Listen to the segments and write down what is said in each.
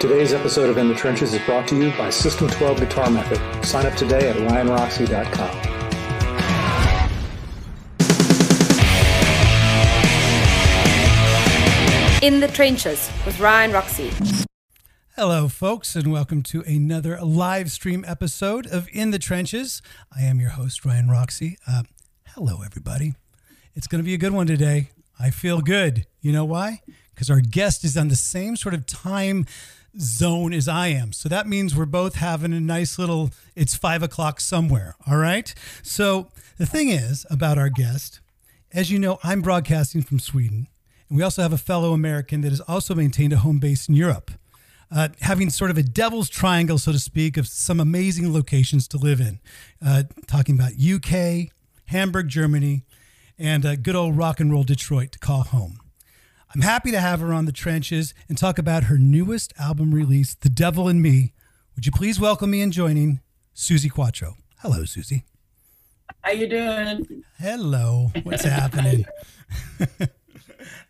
Today's episode of In the Trenches is brought to you by System 12 Guitar Method. Sign up today at ryanroxy.com. In the Trenches with Ryan Roxy. Hello, folks, and welcome to another live stream episode of In the Trenches. I am your host, Ryan Roxy. Uh, hello, everybody. It's going to be a good one today. I feel good. You know why? Because our guest is on the same sort of time zone as I am. So that means we're both having a nice little, it's five o'clock somewhere. All right. So the thing is about our guest, as you know, I'm broadcasting from Sweden. And we also have a fellow American that has also maintained a home base in Europe, uh, having sort of a devil's triangle, so to speak, of some amazing locations to live in. Uh, talking about UK, Hamburg, Germany, and uh, good old rock and roll Detroit to call home. I'm happy to have her on the trenches and talk about her newest album release, The Devil in Me. Would you please welcome me in joining Suzi Quatro? Hello, Suzi. How you doing? Hello. What's happening?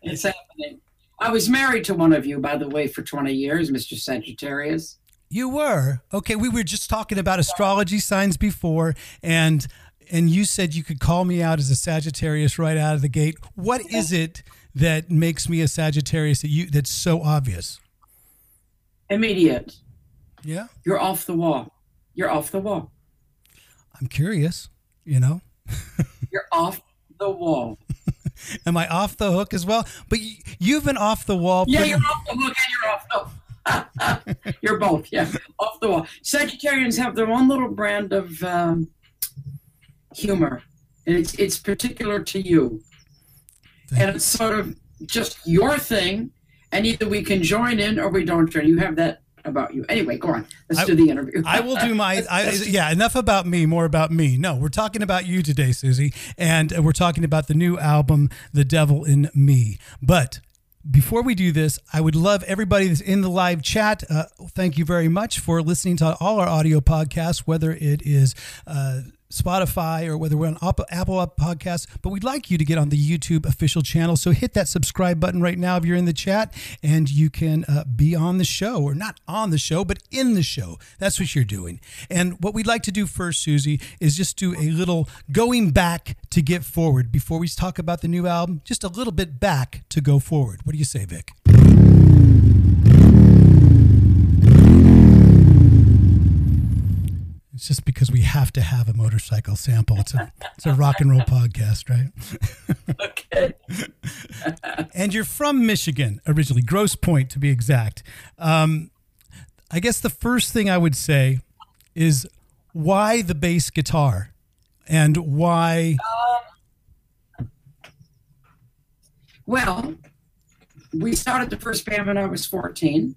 It's happening. I was married to one of you, by the way, for 20 years, Mr. Sagittarius. You were okay. We were just talking about astrology signs before, and and you said you could call me out as a Sagittarius right out of the gate. What is it that makes me a Sagittarius that you that's so obvious? Immediate. Yeah, You're off the wall. You're off the wall. I'm curious. You know, You're off the wall. am I off the hook as well? But y- you've been off the wall. Yeah, pretty- you're off the hook and you're off the You're both, yeah, off the wall. Sagittarians have their own little brand of um, humor, and it's it's particular to you. And it's sort of just your thing, and either we can join in or we don't join. You have that about you. Anyway, go on. Let's I- do the interview. I will do my. I, yeah, enough about me, more about me. No, we're talking about you today, Suzi, and we're talking about the new album, "The Devil in Me." But before we do this, I would love everybody that's in the live chat. Uh, thank you very much for listening to all our audio podcasts, whether it is. Uh, Spotify or whether we're on Apple Podcasts, but we'd like you to get on the YouTube official channel. So hit that subscribe button right now if you're in the chat, and you can uh, be on the show, or not on the show, but in the show. That's what you're doing. And what we'd like to do first, Suzi, is just do a little going back to get forward before we talk about the new album. Just a little bit back to go forward. What do you say, Vic? It's just because we have to have a motorcycle sample. It's a it's a rock and roll podcast, right? okay. And you're from Michigan originally, Grosse Pointe to be exact. Um, I guess the first thing I would say is why the bass guitar, and why Well, we started the first band when I was 14,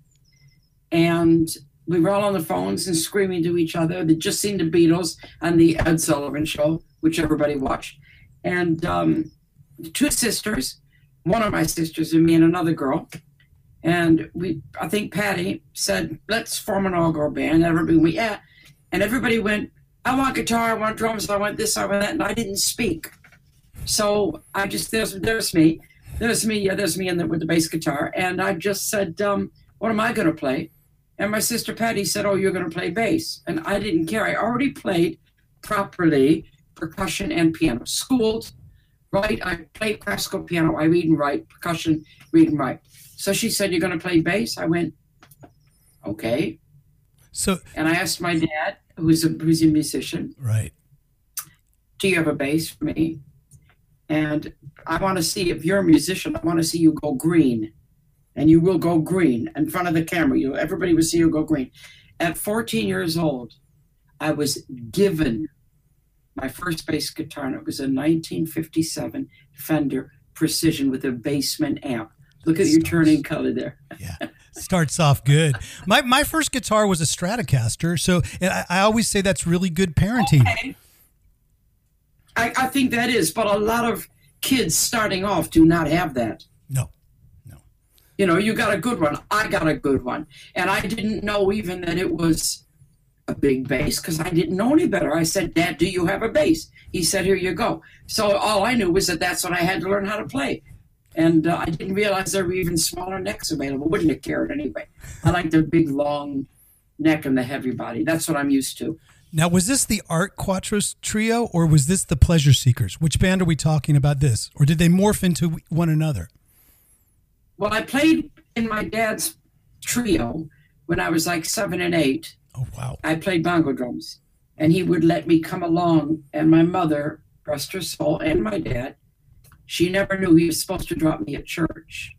and we were all on the phones and screaming to each other. They'd just seen the Beatles on the Ed Sullivan Show, which everybody watched, and um, two sisters, one of my sisters and me and another girl, and we, I think Patty said, "Let's form an all-girl band." Everybody went, "Yeah," and everybody went, "I want guitar, I want drums, I want this, I want that," and I didn't speak. So I just there's there's me, there's me, yeah, there's me in the, with the bass guitar, and I just said, um, "What am I going to play?" And my sister Patty said, "Oh, you're going to play bass," and I didn't care. I already played properly percussion and piano, schooled, right? I play classical piano. I read and write percussion, read and write. So she said, "You're going to play bass?" I went, "Okay." so And I asked my dad, who's a who's a musician, right. do you have a bass for me? And I want to see if you're a musician, I want to see you go green. And you will go green in front of the camera. You everybody will see you go green. At 14 years old, I was given my first bass guitar, and it was a 1957 Fender Precision with a basement amp. Look at your turning color there. Yeah. Starts off good. My my first guitar was a Stratocaster, so and I, I always say that's really good parenting. Okay. I, I think that is, but a lot of kids starting off do not have that. No, You know, you got a good one. I got a good one. And I didn't know even that it was a big bass because I didn't know any better. I said, Dad, do you have a bass? He said, Here you go. So all I knew was that that's what I had to learn how to play. And uh, I didn't realize there were even smaller necks available. Wouldn't have cared anyway. I like the big, long neck and the heavy body. That's what I'm used to. Now, was this the Art Quatro's trio or was this the Pleasure Seekers? Which band are we talking about this? Or did they morph into one another? Well, I played in my dad's trio when I was like seven and eight. Oh, wow. I played bongo drums, and he would let me come along. And my mother, rest her soul, and my dad, she never knew he was supposed to drop me at church.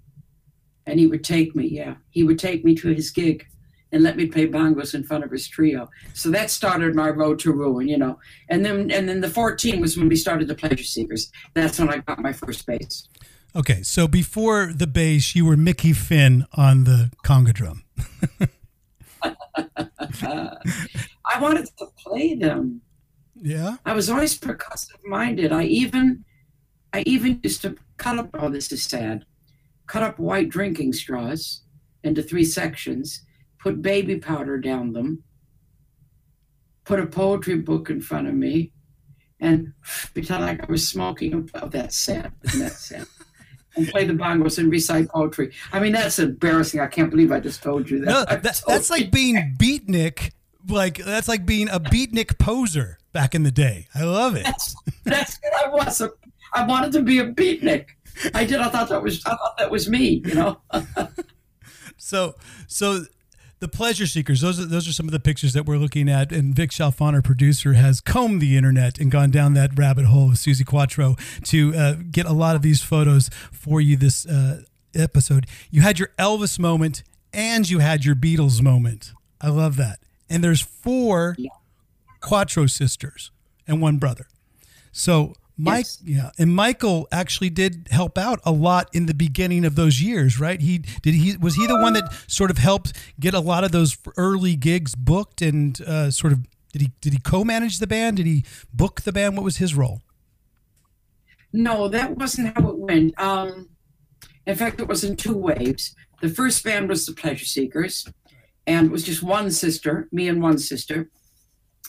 And he would take me, yeah, he would take me to his gig and let me play bongos in front of his trio. So that started my road to ruin, you know. And then and then the 14 was when we started the Pleasure Seekers. That's when I got my first bass. Okay, so before the bass, you were Mickey Finn on the conga drum. I wanted to play them. Yeah. I was always percussive minded. I even I even used to cut up oh this is sad. Cut up white drinking straws into three sections, put baby powder down them, put a poetry book in front of me, and pretend like I was smoking. Oh, that's sad. Isn't that sad? And play the bongos and recite poetry. I mean, that's embarrassing. I can't believe I just told you that. No, that that's like being beatnik. Like that's like being a beatnik poser back in the day. I love it. That's, that's what I was. I wanted to be a beatnik. I did. I thought that was. I thought that was me. You know. so so the pleasure seekers those are those are some of the pictures that we're looking at. And vic chalfon our producer has combed the internet and gone down that rabbit hole with Suzi quatro to uh, get a lot of these photos for you this uh, episode. You had your elvis moment and you had your beatles moment. I love that. And there's four yeah. quatro sisters and one brother. So Mike, yes. yeah, and Michael actually did help out a lot in the beginning of those years, right? He did he was he the one that sort of helped get a lot of those early gigs booked, and uh, sort of did he did he co-manage the band? Did he book the band? What was his role? No, that wasn't how it went. Um, in fact, it was in two waves. The first band was the Pleasure Seekers, and it was just one sister, me and one sister.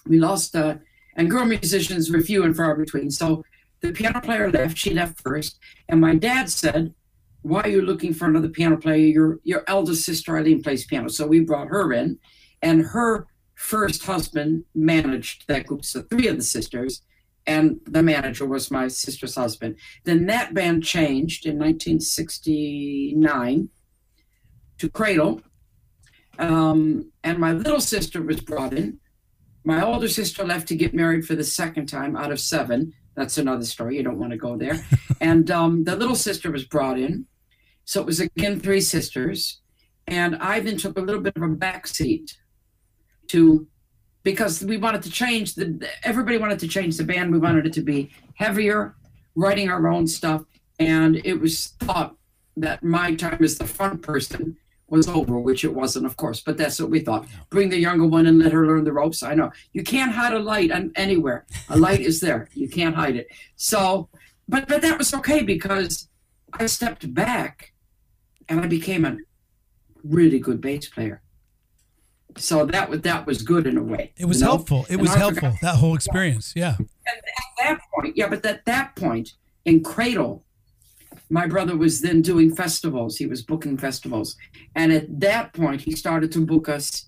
We lost, uh, and girl musicians were few and far between. So the piano player left. She left first. And my dad said, Why are you looking for another piano player? Your, your eldest sister, Eileen, plays piano. So we brought her in. And her first husband managed that group. So three of the sisters. And the manager was my sister's husband. Then that band changed in 1969 to Cradle. Um, and my little sister was brought in. My older sister left to get married for the second time out of seven. That's another story. You don't want to go there. and um, the little sister was brought in. So it was again three sisters. And I then took a little bit of a back seat to, because we wanted to change the, everybody wanted to change the band. We wanted it to be heavier, writing our own stuff. And it was thought that my time as the front person was over, which it wasn't, of course, but that's what we thought. Bring the younger one and let her learn the ropes. I know you can't hide a light anywhere. A light is there. You can't hide it. So, but but that was okay because I stepped back, and I became a really good bass player. So that was that was good in a way. It was you know? helpful. It and was helpful. Forgot, that whole experience, yeah. And at that point, yeah, but at that point in Cradle, my brother was then doing festivals. He was booking festivals. And at that point, he started to book us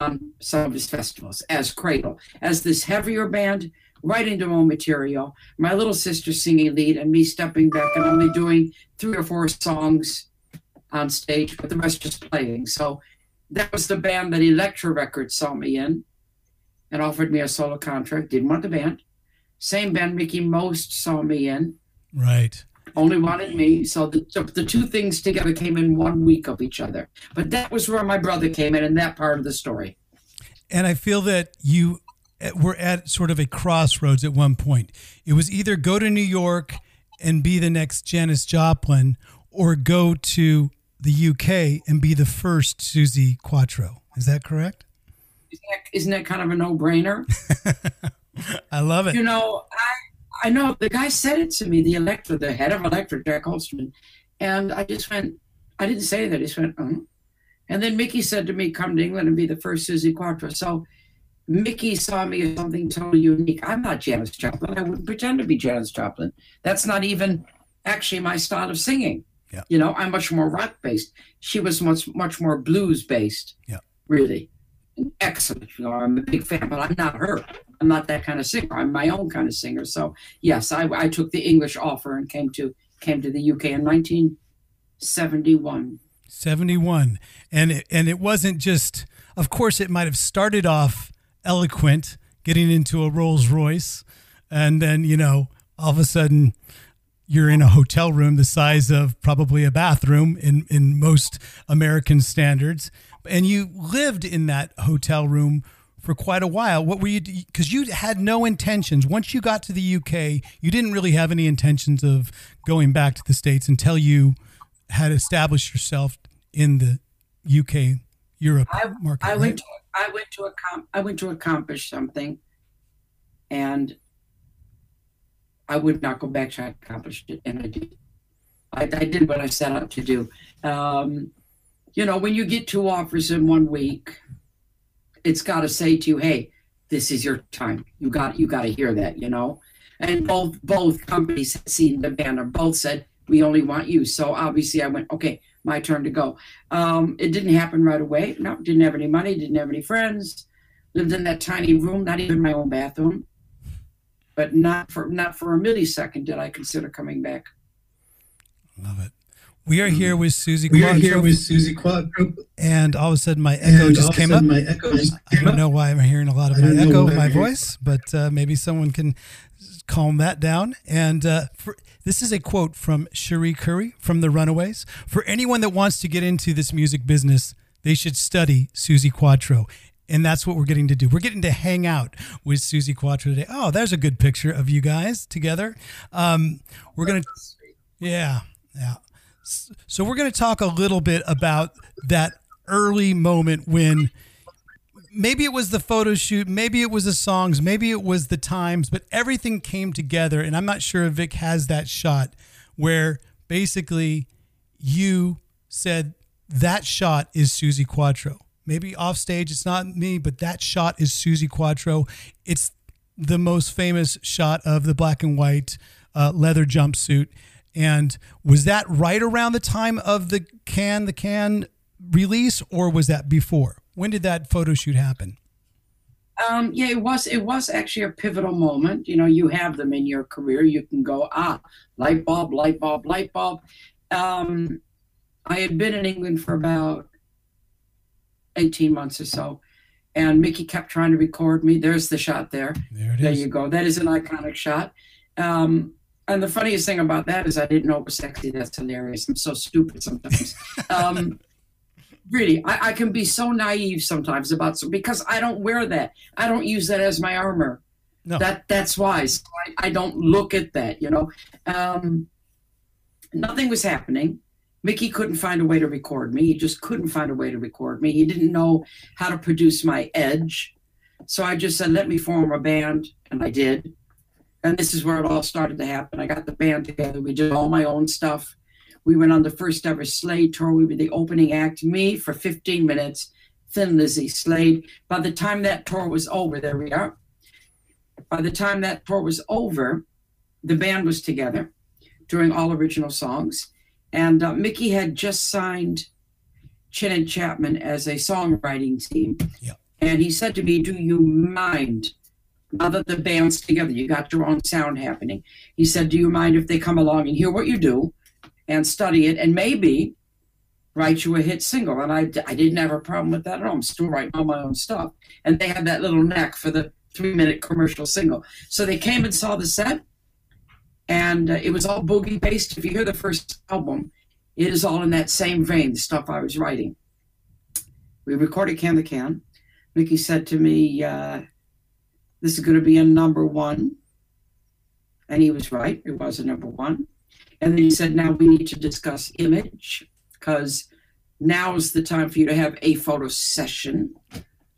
on some of his festivals as Cradle, as this heavier band, writing their own material. My little sister singing lead, and me stepping back and only doing three or four songs on stage, but the rest just playing. So that was the band that Elektra Records saw me in and offered me a solo contract. Didn't want the band. Same band Mickie Most saw me in. Right only wanted me. So the, the two things together came in one week of each other. But that was where my brother came in in that part of the story. And I feel that you eh, were at sort of a crossroads at one point. It was either go to New York and be the next Janis Joplin or go to the UK and be the first Suzi Quatro. Is that correct? Isn't that, isn't that kind of a no brainer? I love it. You know, I I know the guy said it to me, the Elektra, the head of Elektra, Jac Holzman. And I just went, I didn't say that. I just went, oh. And then Mickie said to me, come to England and be the first Suzi Quatro. So Mickie saw me as something totally unique. I'm not Janis Joplin. I wouldn't pretend to be Janis Joplin. That's not even actually my style of singing. Yeah. You know, I'm much more rock based. She was much much more blues based. Yeah. Really. Excellent. You know, I'm a big fan, but I'm not her. I'm not that kind of singer. I'm my own kind of singer. So yes, I, I took the English offer and came to came to the UK in 1971. 71 and it, and it wasn't just of course it might have started off eloquent getting into a Rolls Royce and then you know all of a sudden you're in a hotel room the size of probably a bathroom in in most American standards and you lived in that hotel room for quite a while what were you because you had no intentions once you got to the UK you didn't really have any intentions of going back to the states until you had established yourself in the UK Europe I, market. I right? went to I went to accom- I went to accomplish something, and I would not go back to accomplish it, and I did. I, I did what I set out to do. Um, you know, when you get two offers in one week, it's got to say to you, "Hey, this is your time. You got you got to hear that." You know, and both both companies seen the banner. Both said, "We only want you." So obviously, I went, "Okay, my turn to go." Um, it didn't happen right away. No, didn't have any money, didn't have any friends. Lived in that tiny room, not even my own bathroom. But not for not for a millisecond did I consider coming back. Love it. We are here with Suzi. We are Quatro, here with Suzi Quatro, and all of a sudden my echo and just all of a came sudden up. my echo just I don't up. know why I'm hearing a lot of my echo, why my hearing- voice, but uh, maybe someone can calm that down. And uh, for, this is a quote from Cherie Currie from The Runaways. For anyone that wants to get into this music business, they should study Suzi Quatro. And that's what we're getting to do. We're getting to hang out with Suzi Quatro today. Oh, there's a good picture of you guys together. Um, we're going to yeah, yeah. So we're going to talk a little bit about that early moment when maybe it was the photo shoot, maybe it was the songs, maybe it was the times, but everything came together. And I'm not sure if Vic has that shot where basically you said that shot is Suzi Quatro. Maybe off stage it's not me, but that shot is Suzi Quatro. It's the most famous shot of the black and white uh, leather jumpsuit. And was that right around the time of the can the can release, or was that before? When did that photo shoot happen? Um, yeah, it was it was actually a pivotal moment. You know, you have them in your career. You can go, ah, light bulb, light bulb, light bulb. Um, I had been in England for about 18 months or so, and Mickie kept trying to record me. There's the shot there. There it There you go. That is an iconic shot. Um, and the funniest thing about that is I didn't know it was sexy. That's hilarious. I'm so stupid sometimes. um, really, I, I can be so naive sometimes about some because I don't wear that. I don't use that as my armor. No. That that's why So I, I don't look at that. You know, um, nothing was happening. Mickie couldn't find a way to record me. He just couldn't find a way to record me. He didn't know how to produce my edge. So I just said, let me form a band. And I did. And this is where it all started to happen. I got the band together. We did all my own stuff. We went on the first ever Slade tour. We were the opening act, me for 15 minutes, Thin Lizzy, Slade. By the time that tour was over, there we are. By the time that tour was over, the band was together doing all original songs. And uh, Mickie had just signed Chinn and Chapman as a songwriting team. Yep. And he said to me, Do you mind? That the band's together, you got your own sound happening. He said, Do you mind if they come along and hear what you do and study it and maybe write you a hit single? And I, I didn't have a problem with that at all. I'm still writing all my own stuff. And they had that little knack for the three minute commercial single. So they came and saw the set and uh, it was all boogie based. If you hear the first album, it is all in that same vein, the stuff I was writing. We recorded Can the Can. Mickie said to me, uh, This is going to be a number one. And he was right, it was a number one. And then he said, Now we need to discuss image because now is the time for you to have a photo session.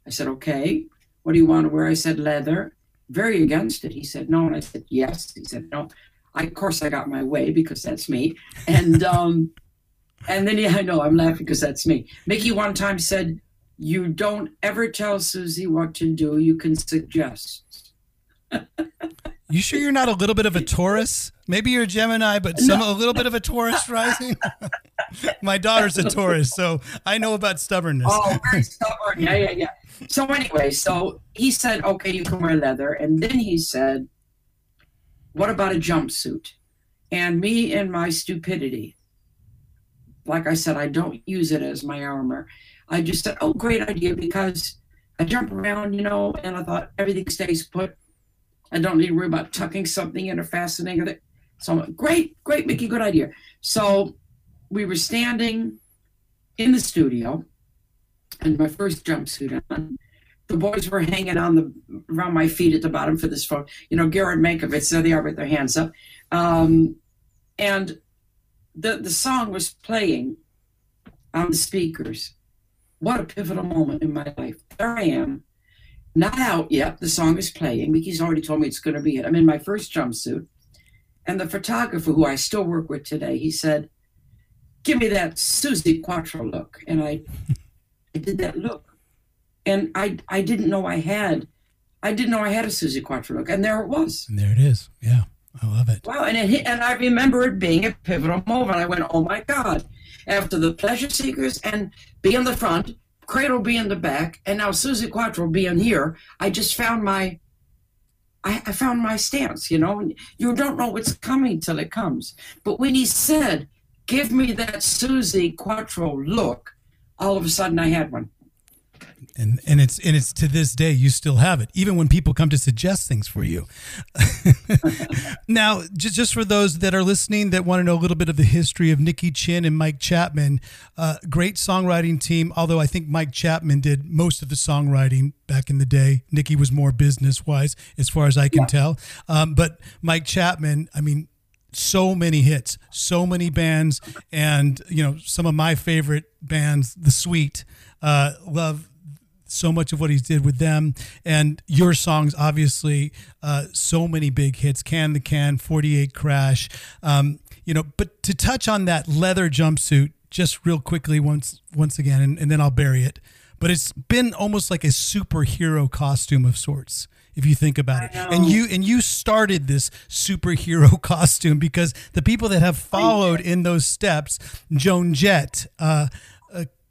I said, Okay. What do you want to wear? I said, Leather. Very against it. He said, No. And I said, Yes. He said, No. I, of course, I got my way because that's me. And um, and then yeah, I know I'm laughing because that's me. Mickie one time said, "You don't ever tell Suzi what to do. You can suggest." You sure you're not a little bit of a Taurus? Maybe you're a Gemini, but some no. a little bit of a Taurus rising. My daughter's a Taurus, so I know about stubbornness. Oh, very stubborn. Yeah, yeah, yeah. So anyway, so he said, "Okay, you can wear leather," and then he said, "What about a jumpsuit?" And me and my stupidity, like I said, I don't use it as my armor. I just said, "Oh, great idea," because I jump around, you know, and I thought everything stays put I don't need to worry about tucking something in or fastening it. So I'm like, great, great, Mickie, good idea. So we were standing in the studio and my first jumpsuit on. The boys were hanging on the around my feet at the bottom for this phone. You know, Gered Mankowitz, there they are with their hands up. Um, and the the song was playing on the speakers. What a pivotal moment in my life. There I am not out yet. The song is playing. Mickie's already told me it's going to be it. I'm in my first jumpsuit. And the photographer, who I still work with today, he said, Give me that Suzi Quatro look. And I, I did that look. And I, I didn't know I had, I didn't know I had a Suzi Quatro look. And there it was. And there it is. Yeah. I love it. Wow. And it hit, and I remember it being a pivotal moment. I went, Oh my God. After the pleasure seekers and be in the front, Cradle be in the back, and now Suzi Quatro being here, I just found my I, found my stance, you know. You don't know what's coming till it comes. But when he said, Give me that Suzi Quatro look, all of a sudden I had one and and it's and it's to this day you still have it even when people come to suggest things for you now just, just for those that are listening that want to know a little bit of the history of Nicky Chinn and Mike Chapman uh, great songwriting team although I think Mike Chapman did most of the songwriting back in the day Nicky was more business wise as far as I can yeah. tell um, but Mike Chapman I mean so many hits, so many bands, and you know some of my favorite bands, The Sweet. Uh, love so much of what he did with them. And your songs obviously uh, so many big hits. Can the can 48 crash. Um, you know but to touch on that leather jumpsuit just real quickly once once again and, and then i'll bury it. But it's been almost like a superhero costume of sorts if you think about it. And you and you started this superhero costume because the people that have followed in those steps, Joan Jett, uh,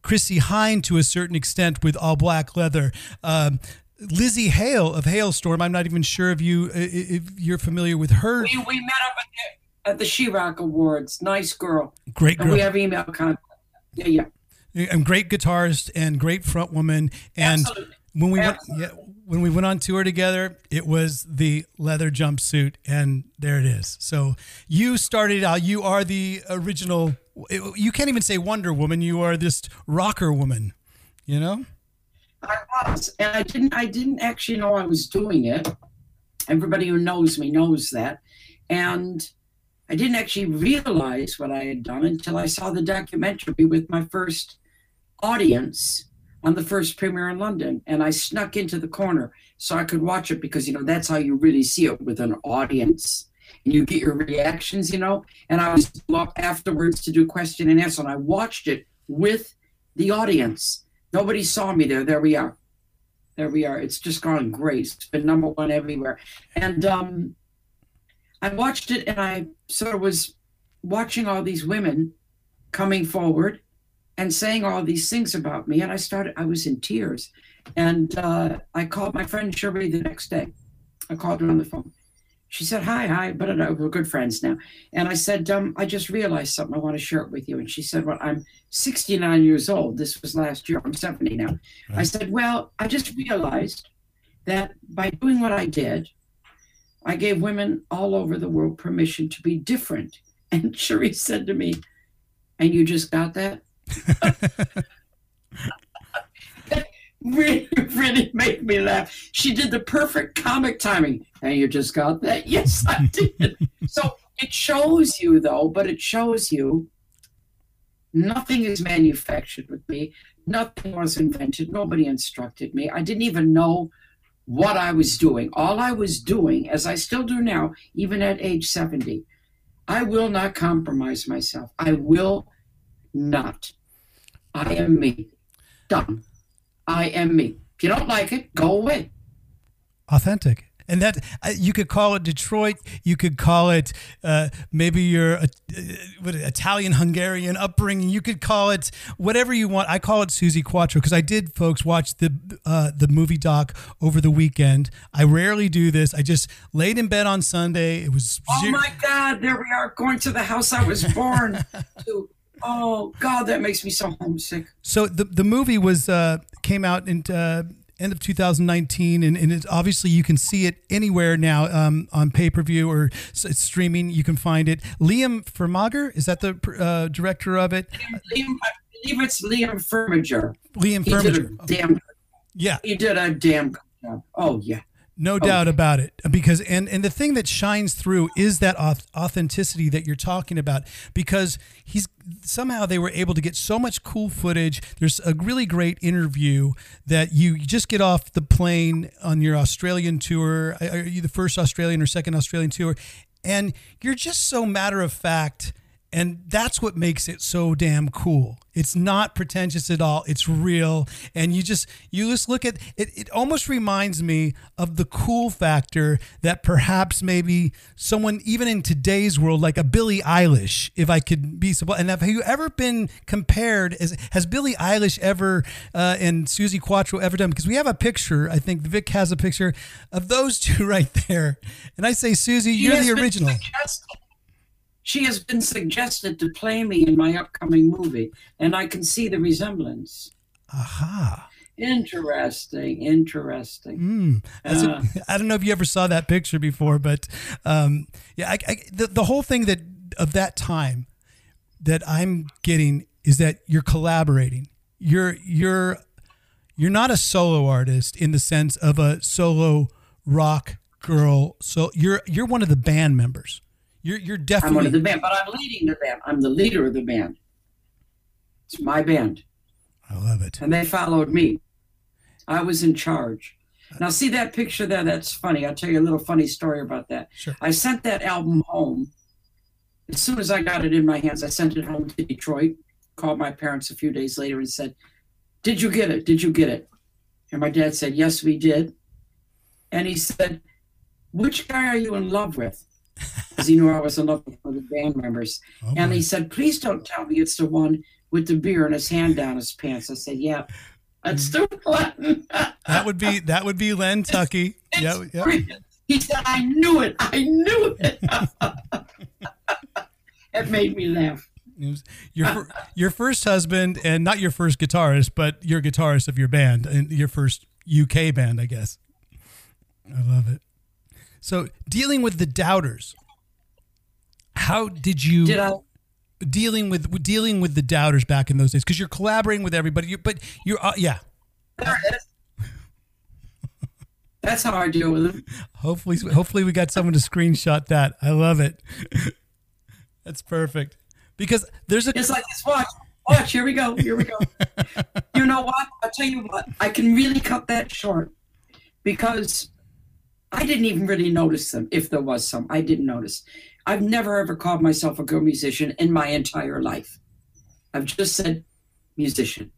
Chrissie Hynde to a certain extent with all black leather. Um, Lzzy Hale of Halestorm. I'm not even sure if you if you're familiar with her. We, we met up at the, at the She-Rock Awards. Nice girl. Great girl. And we have email contact. Yeah, yeah. And great guitarist and great front woman. And Absolutely. when we Absolutely. went, yeah, when we went on tour together, it was the leather jumpsuit, and there it is. So you started out. You are the original you can't even say Wonder Woman. You are this rocker woman, you know. I was, and I didn't. I didn't actually know I was doing it. Everybody who knows me knows that, and I didn't actually realize what I had done until I saw the documentary with my first audience on the first premiere in London, and I snuck into the corner so I could watch it because you know that's how you really see it with an audience and you get your reactions, you know. And I was up afterwards to do question and answer, and I watched it with the audience. Nobody saw me there. There we are. There we are. It's just gone great. It's been number one everywhere. And um, I watched it, and I sort of was watching all these women coming forward and saying all these things about me. And I started, I was in tears. And uh, I called my friend Shirley the next day. I called her on the phone. She said, Hi, hi, but we're good friends now. And I said, um, I just realized something. I want to share it with you. And she said, Well, I'm 69 years old. This was last year. I'm 70 now. Right. I said, Well, I just realized that by doing what I did, I gave women all over the world permission to be different. And Cherie said to me, And you just got that? really, really made me laugh. She did the perfect comic timing. And you just got that? Yes, I did. so it shows you, though, but it shows you nothing is manufactured with me. Nothing was invented. Nobody instructed me. I didn't even know what I was doing. All I was doing, as I still do now, even at age 70, I will not compromise myself. I will not. I am me. Done. I am me. If you don't like it, go away. Authentic. And that uh, you could call it Detroit. You could call it uh, maybe your uh, Italian Hungarian upbringing. You could call it whatever you want. I call it Suzi Quatro because I did, folks, watch the uh, the movie doc over the weekend. I rarely do this. I just laid in bed on Sunday. It was Oh zero- my God! There we are, going to the house I was born to. Oh God, that makes me so homesick. So the the movie was uh, came out in uh, end of 2019, and, and it's obviously you can see it anywhere now um, on pay per view or s- streaming. You can find it. Liam Firmager is that the uh, director of it? Liam, I believe it's Liam Firminger. Liam He did a damn. Yeah, He did a damn good job. Oh yeah. No oh. doubt about it. Because and and the thing that shines through is that authenticity that you're talking about. Because he's somehow they were able to get so much cool footage. There's a really great interview that you just get off the plane on your Australian tour. Are you the first Australian or second Australian tour? And you're just so matter of fact. And that's what makes it so damn cool. It's not pretentious at all. It's real. And you just you just look at it it almost reminds me of the cool factor that perhaps maybe someone even in today's world like a Billie Eilish, if I could be so and have you ever been compared as has Billie Eilish ever uh, and Suzi Quatro ever done because we have a picture, I think Vic has a picture of those two right there. And I say Suzi, you're the original. She has been suggested to play me in my upcoming movie, and I can see the resemblance. Aha. Interesting, interesting. Mm. Uh. I don't know if you ever saw that picture before, but um, yeah, I, I, the the whole thing that of that time that I'm getting is that you're collaborating. You're you're you're not a solo artist in the sense of a solo rock girl. So you're you're one of the band members. You're you're I'm one of the band, but I'm leading the band. I'm the leader of the band. It's my band, I love it. and they followed me. I was in charge. Now, see that picture there? That's funny. I'll tell you a little funny story about that. Sure. I sent that album home. As soon as I got it in my hands, I sent it home to Detroit. Called my parents a few days later and said, "Did you get it? Did you get it?" And my dad said, "Yes, we did." And he said, "Which guy are you in love with?" Because he knew I was in love with one of the band members. Oh, And he said, "Please don't tell me it's the one with the beer and his hand down his pants." I said, "Yeah, that's mm. the one." that would be that would be Len Tuckey. Yeah, yeah. He said, "I knew it. I knew it." it made me laugh. Your your first husband, and not your first guitarist, but your guitarist of your band, and your first UK band, I guess. I love it. So, dealing with the doubters, how did you Did I? dealing with dealing with the doubters back in those days? Because you're collaborating with everybody, you, but you're uh, yeah. There it is. That's how I deal with it. Hopefully, hopefully we got someone to screenshot that. I love it. That's perfect. Because there's a It's like this. Watch, watch. Here we go. Here we go. you know what? I'll tell you what. I can really cut that short because I didn't even really notice them. If there was some, I didn't notice. I've never ever called myself a girl musician in my entire life. I've just said musician.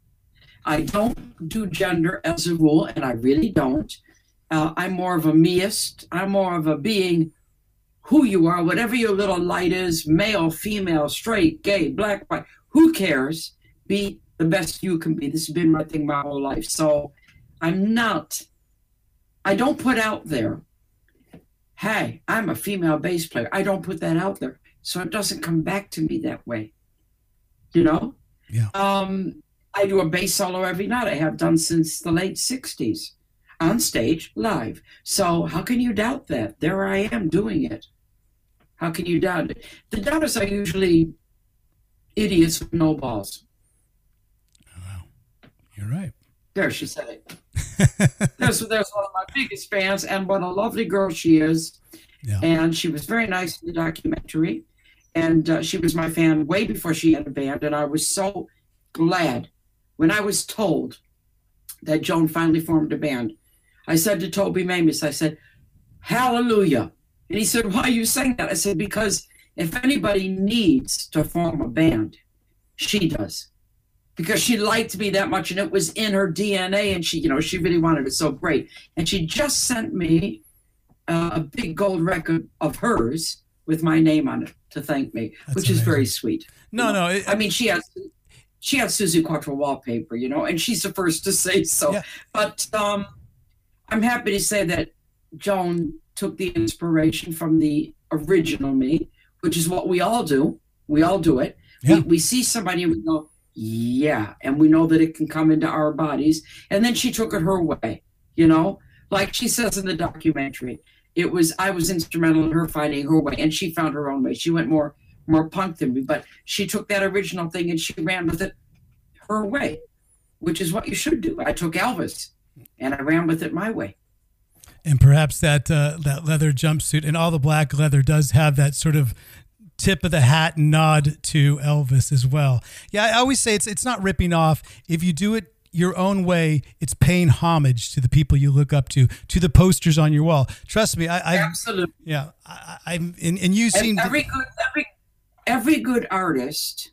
I don't do gender as a rule, and I really don't. Uh, I'm more of a meist. I'm more of a being who you are, whatever your little light is male, female, straight, gay, black, white who cares? Be the best you can be. This has been my thing my whole life. So I'm not, I don't put out there, hey, I'm a female bass player. I don't put that out there. So it doesn't come back to me that way. You know? Yeah. Um, I do a bass solo every night. I have done since the late 60s on stage live. So how can you doubt that? There I am doing it. How can you doubt it? The doubters are usually idiots with no balls. You're right. There, she said it. there's, there's one of my biggest fans, and what a lovely girl she is. Yeah. And she was very nice in the documentary. And uh, she was my fan way before she had a band. And I was so glad when I was told that Joan finally formed a band. I said to Toby Mamis, I said, Hallelujah. And he said, Why are you saying that? I said, Because if anybody needs to form a band, she does. Because she liked me that much and it was in her DNA and she, you know, she really wanted it so great. And she just sent me uh, a big gold record of hers with my name on it to thank me, That's which is very sweet. No, You know, no. It, I mean, she has she has Suzi Quatro wallpaper, you know, and she's the first to say so. Yeah. But um, I'm happy to say that Joan took the inspiration from the original me, which is what we all do. We all do it. Yeah. We, we see somebody and we go, yeah, and we know that it can come into our bodies. And then she took it her way, you know, like she says in the documentary. It was I was instrumental in her finding her way, and she found her own way. She went more more punk than me, but she took that original thing and she ran with it her way, which is what you should do. I took Elvis and I ran with it my way. and perhaps that uh, that leather jumpsuit and all the black leather does have that sort of tip of the hat nod to Elvis as well. Yeah, I always say it's it's not ripping off. If you do it your own way, it's paying homage to the people you look up to, to the posters on your wall. Trust me, I, I Absolutely. yeah, I, I'm and, and you seem every good every every good artist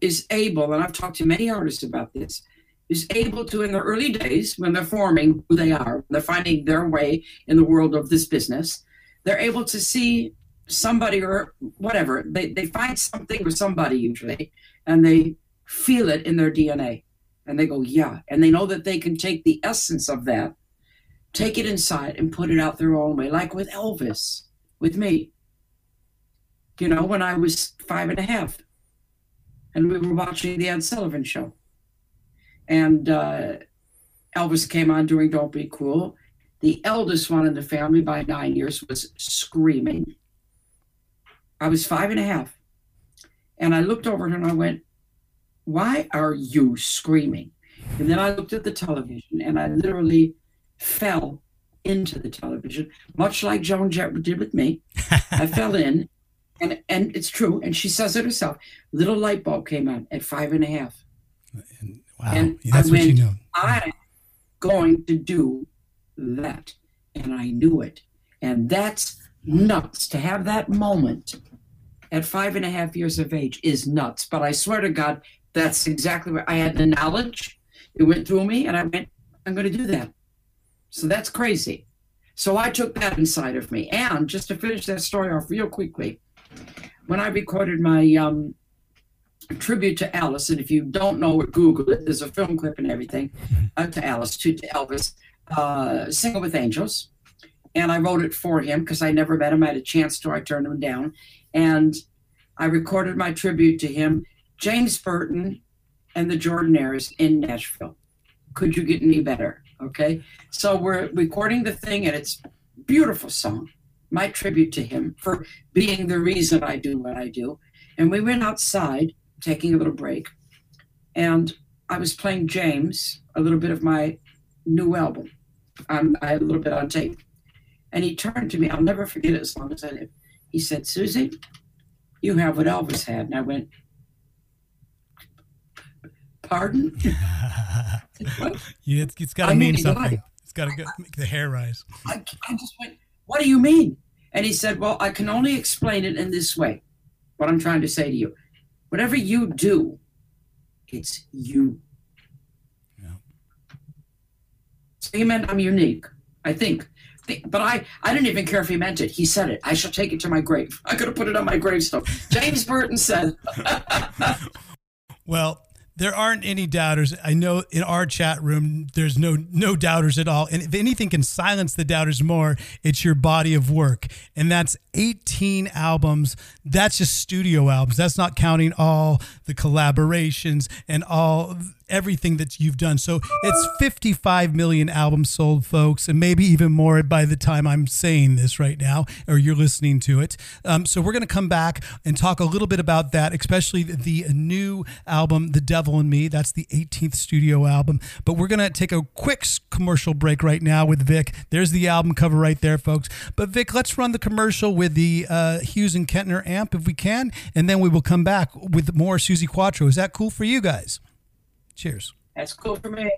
is able, and I've talked to many artists about this, is able to in the early days when they're forming who they are, they're finding their way in the world of this business, they're able to see somebody or whatever. They they find something or somebody usually, and they feel it in their DNA. And they go, yeah. And they know that they can take the essence of that, take it inside and put it out their own way, like with Elvis, with me you know, when I was five and a half. And we were watching the Ed Sullivan show. And uh, Elvis came on doing Don't Be Cruel. The eldest one in the family by nine years was screaming. I was five and a half. And I looked over and I went, Why are you screaming? And then I looked at the television and I literally fell into the television, much like Joan Jett did with me. I fell in and and it's true and she says it herself little light bulb came on at five and a half wow, and that's I what you went, know. i'm going to do that and i knew it and that's nuts. To have that moment at five and a half years of age is nuts. But i swear to god that's exactly what i had the knowledge. It went through me and i went i'm going to do that. So that's crazy. So i took that inside of me. And just to finish that story off real quickly when I recorded my um, tribute to Alice, and if you don't know it, Google it. There's a film clip and everything uh, to Alice, to, to Elvis, uh, "Singing with Angels," and I wrote it for him because I never met him. I had a chance to. I turned him down, and I recorded my tribute to him. James Burton and the Jordanaires in Nashville. Could you get any better? Okay, so we're recording the thing, and it's beautiful song my tribute to him for being the reason I do what I do. And we went outside, taking a little break, and I was playing James a little bit of my new album. Um, I had a little bit on tape. And he turned to me, I'll never forget it as long as I live. He said, Suzi, you have what Elvis had. And I went, Pardon? What? it's, it's got to mean something. it. It's got to make the hair rise. I, I just went, What do you mean? And he said, Well, I can only explain it in this way. What I'm trying to say to you. Whatever you do, it's you. Yeah. So he meant I'm unique, I think. But I, I didn't even care if he meant it. He said it. I shall take it to my grave. I could have put it on my gravestone. James Burton said, Well, there aren't any doubters. I know in our chat room, there's no no doubters at all. And if anything can silence the doubters more, it's your body of work, and that's 18 albums. That's just studio albums. That's not counting all the collaborations and all everything that you've done. So it's 55 million albums sold, folks, and maybe even more by the time I'm saying this right now or you're listening to it. Um, so we're going to come back and talk a little bit about that, especially the, new album, The Devil in Me. That's the 18th studio album. But we're going to take a quick commercial break right now with Vic. There's the album cover right there, folks. But Vic, let's run the commercial with the uh, Hughes and Kettner amp if we can, and then we will come back with more Quatro. Is that cool for you guys? Cheers. That's cool for me.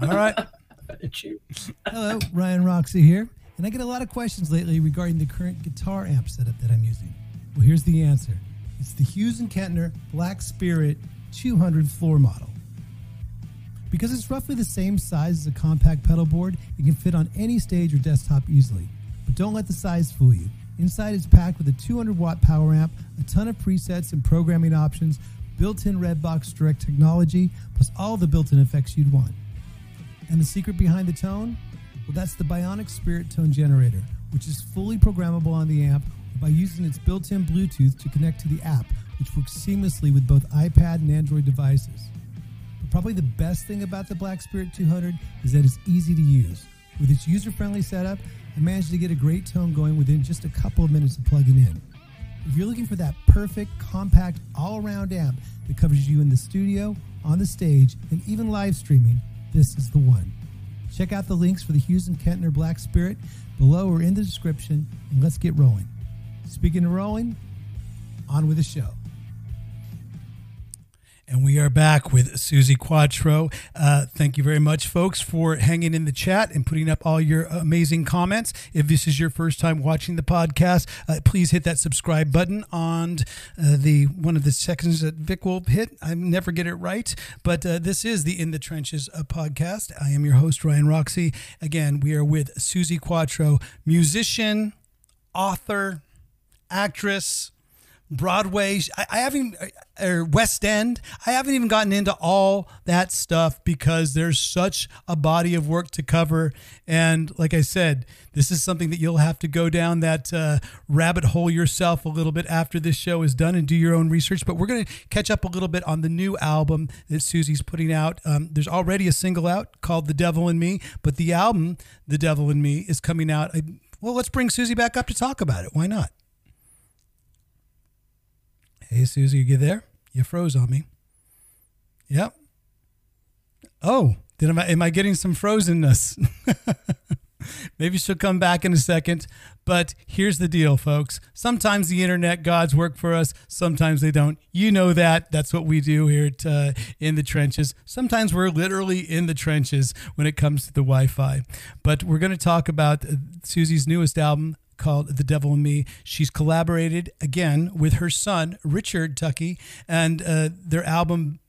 All right. Cheers. Hello, Ryan Roxy here, and I get a lot of questions lately regarding the current guitar amp setup that I'm using. Well, here's the answer. It's the Hughes and Kettner Black Spirit 200 floor model. Because it's roughly the same size as a compact pedal board, it can fit on any stage or desktop easily. But don't let the size fool you. Inside is packed with a 200 watt power amp, a ton of presets and programming options, built in Redbox Direct technology, plus all the built in effects you'd want. And the secret behind the tone? Well, that's the Bionic Spirit Tone Generator, which is fully programmable on the amp by using its built in Bluetooth to connect to the app, which works seamlessly with both iPad and Android devices. But probably the best thing about the Black Spirit 200 is that it's easy to use. With its user friendly setup, I managed to get a great tone going within just a couple of minutes of plugging in. If you're looking for that perfect, compact, all around amp that covers you in the studio, on the stage, and even live streaming, this is the one. Check out the links for the Hughes and Kettner Black Spirit below or in the description, and let's get rolling. Speaking of rolling, on with the show. And we are back with Suzi Quatro. Uh, thank you very much, folks, for hanging in the chat and putting up all your amazing comments. If this is your first time watching the podcast, uh, please hit that subscribe button on uh, the one of the sections that Vic will hit. I never get it right, but uh, this is the In the Trenches podcast. I am your host, Ryan Roxy. Again, we are with Suzi Quatro, musician, author, actress Broadway. I, I haven't, uh, or West End. I haven't even gotten into all that stuff because there's such a body of work to cover. And like I said, this is something that you'll have to go down that uh, rabbit hole yourself a little bit after this show is done and do your own research. But we're going to catch up a little bit on the new album that Suzi's putting out. Um, there's already a single out called The Devil in Me, but the album, The Devil in Me, is coming out. I, well, let's bring Suzi back up to talk about it. Why not? Hey, Suzi, you there? You froze on me. Yep. Oh, am I, am I getting some frozenness? Maybe she'll come back in a second. But here's the deal, folks. Sometimes the internet gods work for us. Sometimes they don't. You know that. That's what we do here at, uh, in the trenches. Sometimes we're literally in the trenches when it comes to the Wi-Fi. But we're going to talk about Suzi's newest album, called The Devil in Me. She's collaborated again with her son, Richard Tuckey, and uh, their album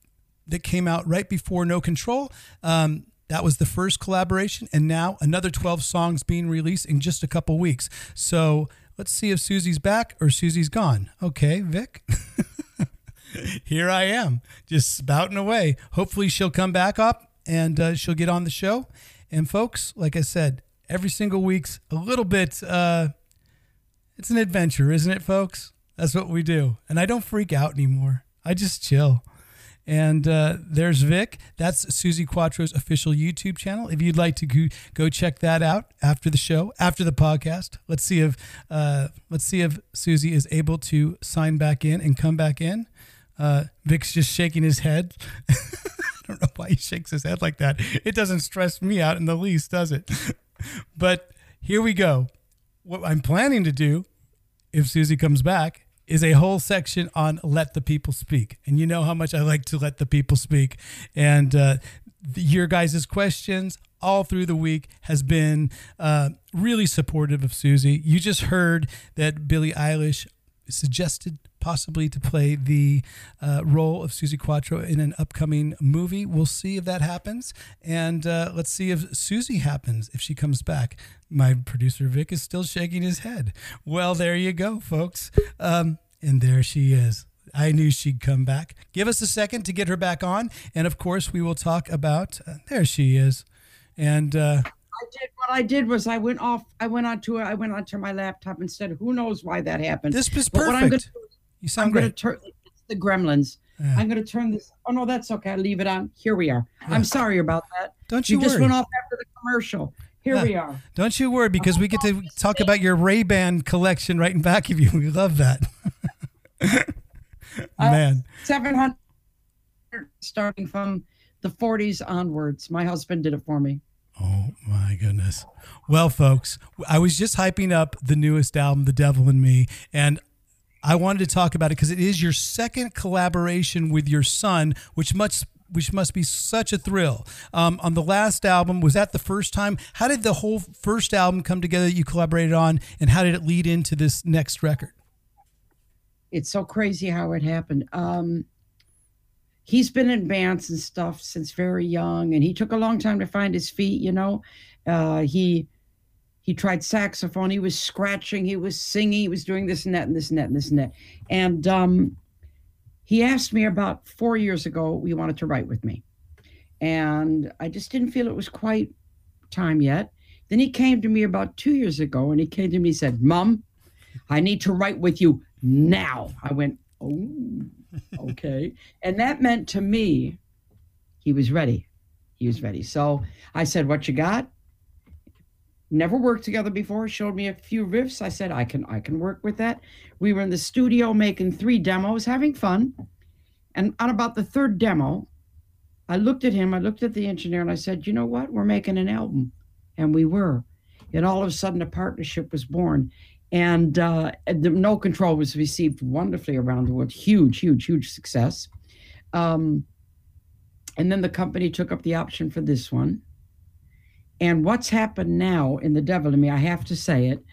that came out right before No Control. Um, that was the first collaboration, and now another 12 songs being released in just a couple weeks. So let's see if Suzi's back or Suzi's gone. Okay, Vic. Here I am, just spouting away. Hopefully, she'll come back up and uh, she'll get on the show. And, folks, like I said, every single week's a little bit uh it's an adventure isn't it folks that's what we do and i don't freak out anymore i just chill and uh, there's Vic. That's Suzi Quatro's official YouTube channel. If you'd like to go, check that out after the show, after the podcast, let's see if uh, let's see if Suzi is able to sign back in and come back in. Uh, Vic's just shaking his head. I don't know why he shakes his head like that. It doesn't stress me out in the least, does it? but here we go. What I'm planning to do, if Suzi comes back, is a whole section on let the people speak. And you know how much I like to let the people speak. And uh, your guys' questions all through the week has been uh, really supportive of Suzi. You just heard that Billie Eilish suggested possibly to play the uh, role of Suzi Quatro in an upcoming movie. We'll see if that happens. And uh, let's see if Suzi happens, if she comes back. My producer, Vic, is still shaking his head. Well, there you go, folks. Um, and there she is. I knew she'd come back. Give us a second to get her back on. And of course, we will talk about. Uh, there she is. And uh, I did what I did was I went off. I went onto I went onto my laptop instead. Who knows why that happened? This was perfect. You sound I'm great. Gonna turn, it's the gremlins. Yeah. I'm going to turn this. Oh, no, that's okay. I leave it on. Here we are. Yeah. I'm sorry about that. Don't you, you worry. just went off after the commercial. Here yeah. we are. Don't you worry because we get to talk about your Ray Ban collection right in back of you. We love that. Man. Uh, 700 starting from the 40s onwards. My husband did it for me. Oh my goodness. Well, folks, I was just hyping up the newest album, The Devil in Me, and I wanted to talk about it because it is your second collaboration with your son, which must which must be such a thrill. Um, on the last album, was that the first time? How did the whole first album come together that you collaborated on, and how did it lead into this next record? It's so crazy how it happened. Um, he's been in bands and stuff since very young, and he took a long time to find his feet. You know, uh, he He tried saxophone. He was scratching. He was singing. He was doing this and that and this and that and this and that. And um, he asked me about four years ago, he wanted to write with me. And I just didn't feel it was quite time yet. Then he came to me about two years ago and he came to me and said, Mom, I need to write with you now. I went, Oh, okay. and that meant to me, he was ready. He was ready. So I said, What you got? Never worked together before. Showed me a few riffs. I said, I can I can work with that. We were in the studio making three demos, having fun. And on about the third demo, I looked at him, I looked at the engineer, and I said, You know what? We're making an album. And we were. And all of a sudden, a partnership was born. And uh, the No Control was received wonderfully around the world. Huge, huge, huge success. Um, and then the company took up the option for this one. And what's happened now in The Devil in Me, I have to say it,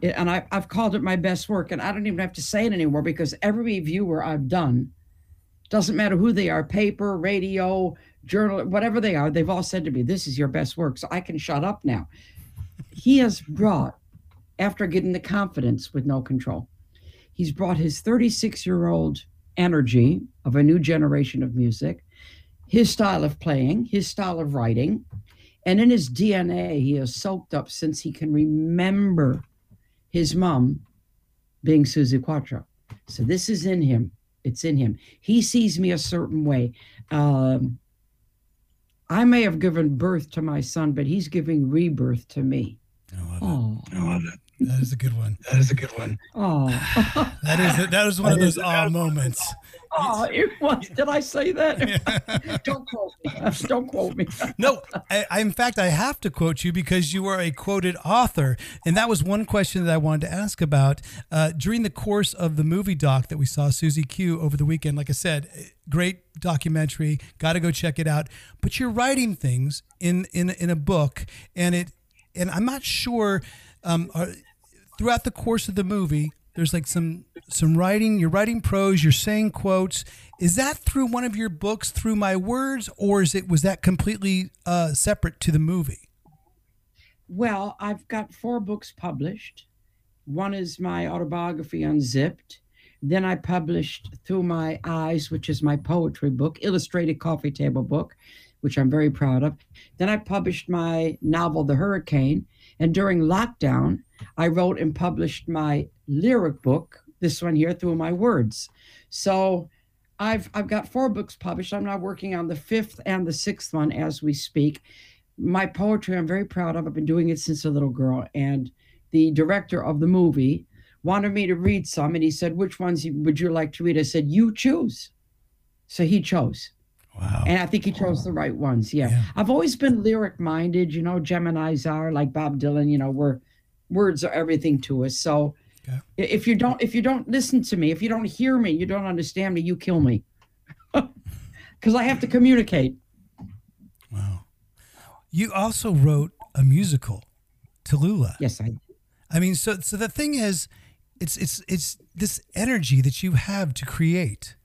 it and I, I've called it my best work, and I don't even have to say it anymore because every viewer I've done, doesn't matter who they are paper, radio, journal, whatever they are, they've all said to me, This is your best work. So I can shut up now. He has brought, after getting the confidence with no control, he's brought his 36 year old energy of a new generation of music, his style of playing, his style of writing, and in his DNA, he has soaked up since he can remember his mom being Suzi Quatro. So this is in him. It's in him. He sees me a certain way. Um, I may have given birth to my son, but he's giving rebirth to me. I love it. I love it. That is a good one. That is a good one. oh, That is that is one of those awe moments. oh! It was. Did I say that? Don't quote me. Don't quote me. No, I, I, in fact, I have to quote you because you are a quoted author, and that was one question that I wanted to ask about uh, during the course of the movie doc that we saw Suzi Q over the weekend. Like I said, great documentary. Got to go check it out. But you're writing things in in in a book, and it and I'm not sure. Um, are, throughout the course of the movie, there's like some some writing. You're writing prose. You're saying quotes. Is that through one of your books, through my words, or is it was that completely uh, separate to the movie? Well, I've got four books published. One is my autobiography, Unzipped. Then I published Through My Eyes, which is my poetry book, illustrated coffee table book, which I'm very proud of. Then I published my novel, The Hurricane. And during lockdown, I wrote and published my lyric book, this one here, Through My Words. So I've I've got four books published. I'm now working on the fifth and the sixth one as we speak. My poetry, I'm very proud of. I've been doing it since a little girl. And the director of the movie wanted me to read some, and he said, "Which ones would you like to read?" I said, "You choose." So he chose. Wow. And I think he chose the right ones. Yeah. Yeah. I've always been lyric minded, you know, Gemini's are like Bob Dylan, you know, we're words are everything to us. So Okay. if you don't if you don't listen to me, if you don't hear me, you don't understand me, you kill me. Cuz I have to communicate. Wow. You also wrote a musical, Tallulah. Yes, I I mean, so so the thing is, it's it's it's this energy that you have to create.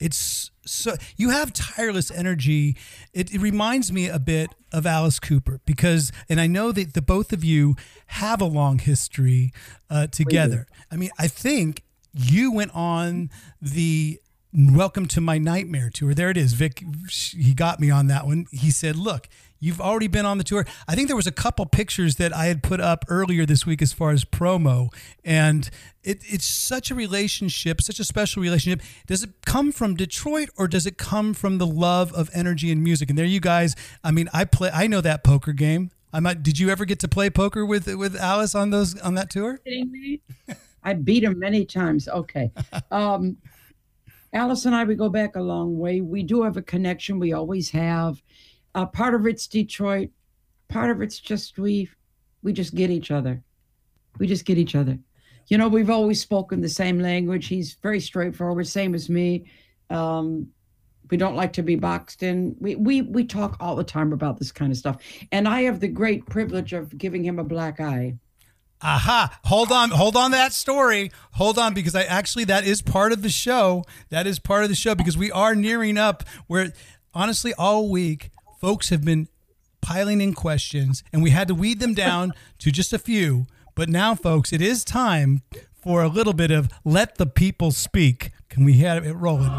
It's so you have tireless energy. It, it reminds me a bit of Alice Cooper because, and I know that the both of you have a long history uh, together. I mean, I think you went on the Welcome to My Nightmare tour. There it is. Vic, he got me on that one. He said, Look, you've already been on the tour. I think there was a couple pictures that I had put up earlier this week as far as promo. And it, it's such a relationship, such a special relationship. Does it come from Detroit or does it come from the love of energy and music? And there you guys, I mean, I play, I know that poker game. I might, did you ever get to play poker with with Alice on those on that tour? kidding me? I beat him many times. Okay. Um, Alice and I, we go back a long way. We do have a connection. We always have. Uh, part of it's Detroit. Part of it's just we, we just get each other. We just get each other. You know, we've always spoken the same language. He's very straightforward, same as me. Um, we don't like to be boxed in. We, we we talk all the time about this kind of stuff. And I have the great privilege of giving him a black eye. Aha. Hold on. Hold on that story. Hold on because I actually that is part of the show. That is part of the show because we are nearing up where honestly all week folks have been piling in questions, and we had to weed them down to just a few. But now, folks, it is time for a little bit of let the people speak. Can we have it rolling?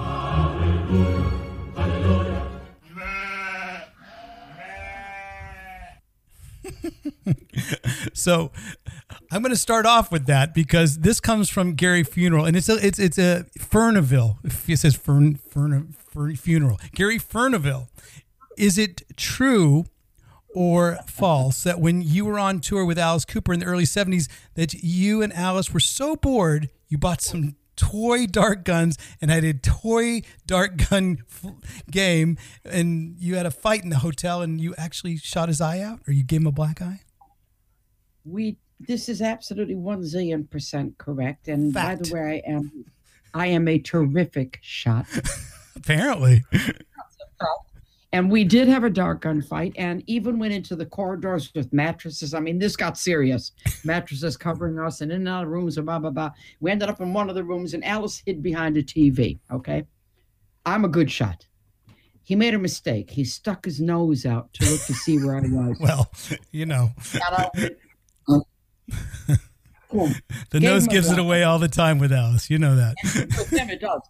so I'm going to start off with that because this comes from Gary Funeral, and it's a it's it's a Furniville. It says Fern, Fern, Fern Funeral. Gary Furniville. Is it true or false that when you were on tour with Alice Cooper in the early 70s that you and Alice were so bored you bought some toy dart guns and had a toy dart gun f- game and you had a fight in the hotel and you actually shot his eye out or you gave him a black eye? We this is absolutely one zillion percent correct. And by the way, I am I am a terrific shot. Apparently. And we did have a dark gunfight and even went into the corridors with mattresses. I mean, this got serious. Mattresses covering us and in and out of rooms and blah, blah, blah. We ended up in one of the rooms and Alice hid behind a TV. Okay. I'm a good shot. He made a mistake. He stuck his nose out to look to see where I was. Well, you know, And I went, "Uh, boom. the Gave nose gives it away all the time with Alice. You know that. with him it does.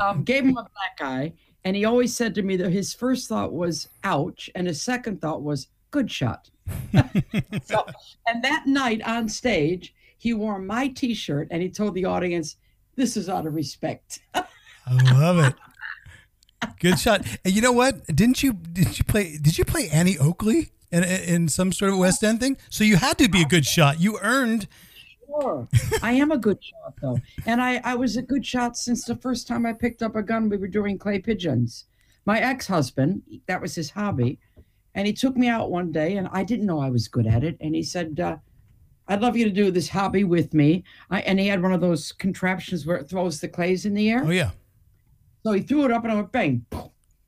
Um, gave him a black eye, and he always said to me that his first thought was "ouch," and his second thought was "good shot." so, and that night on stage, he wore my T-shirt, and he told the audience, "This is out of respect." I love it. Good shot. And you know what? Didn't you did you play did you play Annie Oakley in, in some sort of West End thing? So you had to be a good shot. You earned I am a good shot though. And I, I was a good shot since the first time I picked up a gun. We were doing clay pigeons. My ex-husband, that was his hobby. And he took me out one day and I didn't know I was good at it. And he said, uh, I'd love you to do this hobby with me. I, and he had one of those contraptions where it throws the clays in the air. Oh yeah. So he threw it up and I went bang.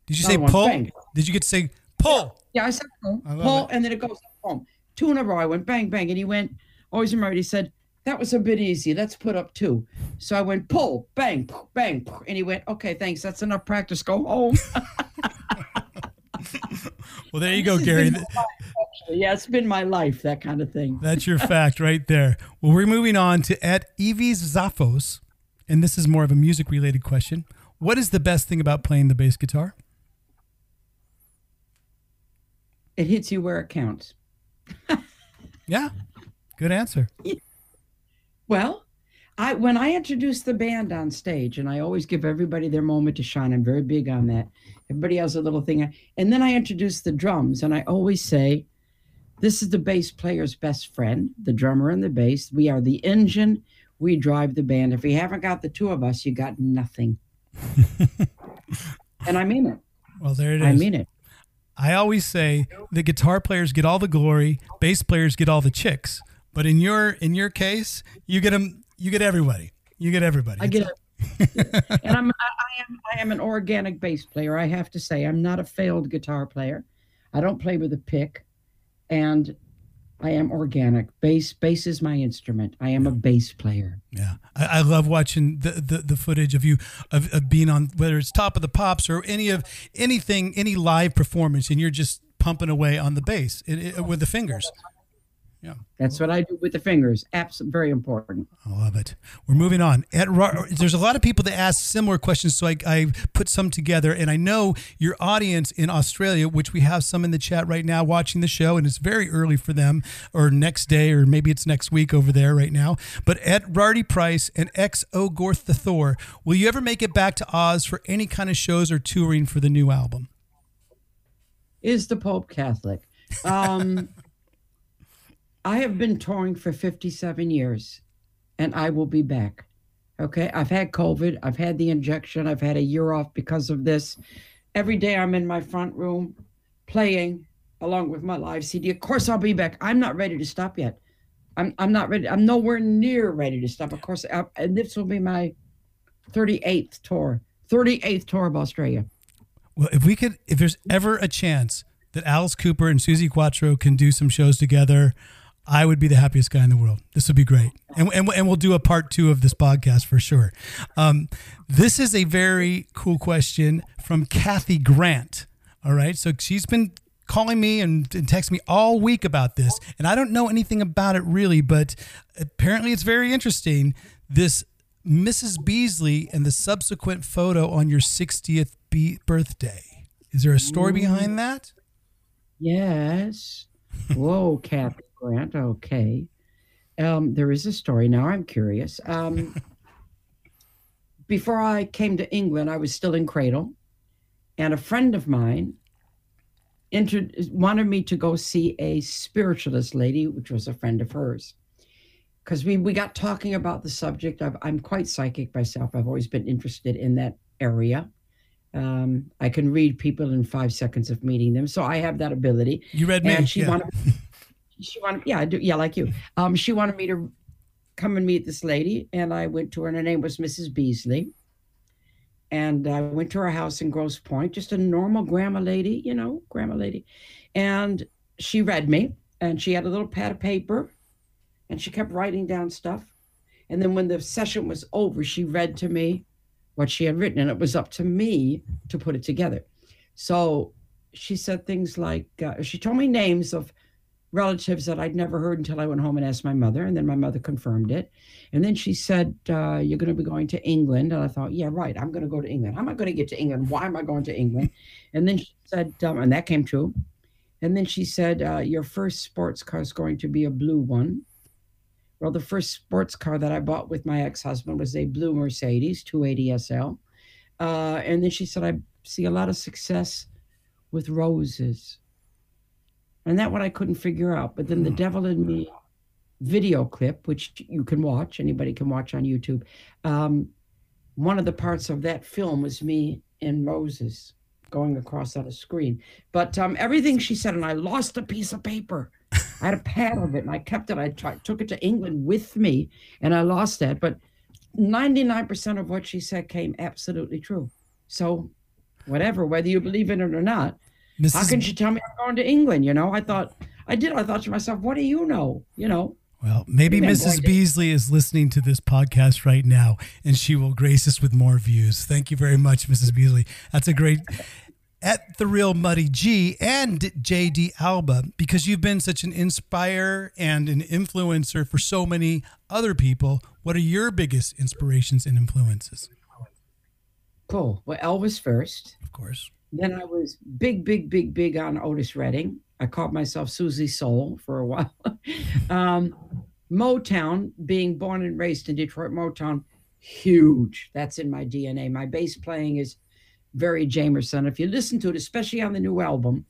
Did you Another say pull? bang. Did you get to say pull? Yeah, I said pull, I pull, it. and then it goes home. Two in a row. I went bang, bang, and he went. Always remembered. He said that was a bit easy. Let's put up two. So I went pull, bang, bang, and he went. Okay, thanks. That's enough practice. Go home. Well, there you go, Gary. life. Yeah, it's been my life. That kind of thing. That's your fact right there. Well, we're moving on to at Evie's Zaphos, and this is more of a music related question. What is the best thing about playing the bass guitar? It hits you where it counts. Yeah. Good answer. Well, I when I introduce the band on stage, and I always give everybody their moment to shine. I'm very big on that. Everybody has a little thing, and then I introduce the drums, and I always say, "This is the bass player's best friend, the drummer and the bass. We are the engine. We drive the band. If you haven't got the two of us, you got nothing." and I mean it. Well, there it is. I mean it. I always say the guitar players get all the glory, bass players get all the chicks. But in your in your case, you get them. You get everybody. You get everybody. I get it. and I'm I, am I am an organic bass player. I have to say I'm not a failed guitar player. I don't play with a pick, and I am organic. Bass bass is my instrument. I am a bass player. Yeah, I, I love watching the, the, the footage of you of, of being on whether it's Top of the Pops or any of anything any live performance, and you're just pumping away on the bass it, it- with the fingers. Yeah, That's what I do with the fingers. Absolutely, very important. I love it. We're moving on. At, there's a lot of people that ask similar questions, so I, I put some together, and I know your audience in Australia, which we have some in the chat right now watching the show, and it's very early for them, or next day, or maybe it's next week over there right now. But at Rardy Price and X Ogorth the Thor, will you ever make it back to Oz for any kind of shows or touring for the new album? Is the Pope Catholic? Um, I have been touring for 57 years, and I will be back. Okay, I've had COVID. I've had the injection. I've had a year off because of this. Every day I'm in my front room playing along with my live CD. Of course, I'll be back. I'm not ready to stop yet. I'm I'm not ready. I'm nowhere near ready to stop. Of course, I, and this will be my 38th tour. 38th tour of Australia. Well, if we could, if there's ever a chance that Alice Cooper and Suzi Quatro can do some shows together, I would be the happiest guy in the world. This would be great. And, and, and we'll do a part two of this podcast for sure. Um, this is a very cool question from Kathy Grant. All right. So she's been calling me and, and texting me all week about this, and I don't know anything about it really, but apparently it's very interesting. This Mrs. Beasley and the subsequent photo on your 60th be- birthday. Is there a story behind that? Yes. Whoa, Kathy Grant. Okay. Um, there is a story. Now I'm curious. Um, before I came to England, I was still in Cradle, and a friend of mine inter- wanted me to go see a spiritualist lady, which was a friend of hers. Because we, we got talking about the subject. I've, I'm quite psychic myself. I've always been interested in that area. Um, I can read people in five seconds of meeting them, so I have that ability. You read me. And she yeah. wanted, she wanted, yeah, do, yeah, like you. Um, she wanted me to come and meet this lady, and I went to her. And her name was Mrs. Beasley. And I went to her house in Grosse Pointe, just a normal grandma lady, you know, grandma lady. And she read me, and she had a little pad of paper, and she kept writing down stuff. And then when the session was over, she read to me what she had written, and it was up to me to put it together. So she said things like, uh, she told me names of relatives that I'd never heard until I went home and asked my mother, and then my mother confirmed it. And then she said, uh, "You're going to be going to England," and I thought, "Yeah, right. I'm going to go to England. How am I going to get to England? Why am I going to England?" And then she said, um, and that came true. And then she said, uh, "Your first sports car is going to be a blue one." Well, the first sports car that I bought with my ex-husband was a blue Mercedes 280 SL. Uh, and then she said, "I see a lot of success with roses." And that one I couldn't figure out. But then the Devil in Me video clip, which you can watch, anybody can watch on YouTube. Um, one of the parts of that film was me and Moses going across on a screen. But um, everything she said, and I lost a piece of paper. I had a pad of it and I kept it. I took it to England with me and I lost that. But 99% of what she said came absolutely true. So, whatever, whether you believe in it or not, Mrs. how can she tell me I'm going to England? You know, I thought, I did. I thought to myself, what do you know? You know, Well, maybe Mrs. to- Beasley is listening to this podcast right now and she will grace us with more views. Thank you very much, Mrs. Beasley. That's a great at the real Muddy G and JD Alba because you've been such an inspire and an influencer for so many other people. What are your biggest inspirations and influences? cool. Well, Elvis first. Of course. Then I was big, big, big, big on Otis Redding. I called myself Suzi Soul for a while. um, Motown, being born and raised in Detroit, Motown, huge. That's in my DNA. My bass playing is very Jamerson. If you listen to it, especially on the new album,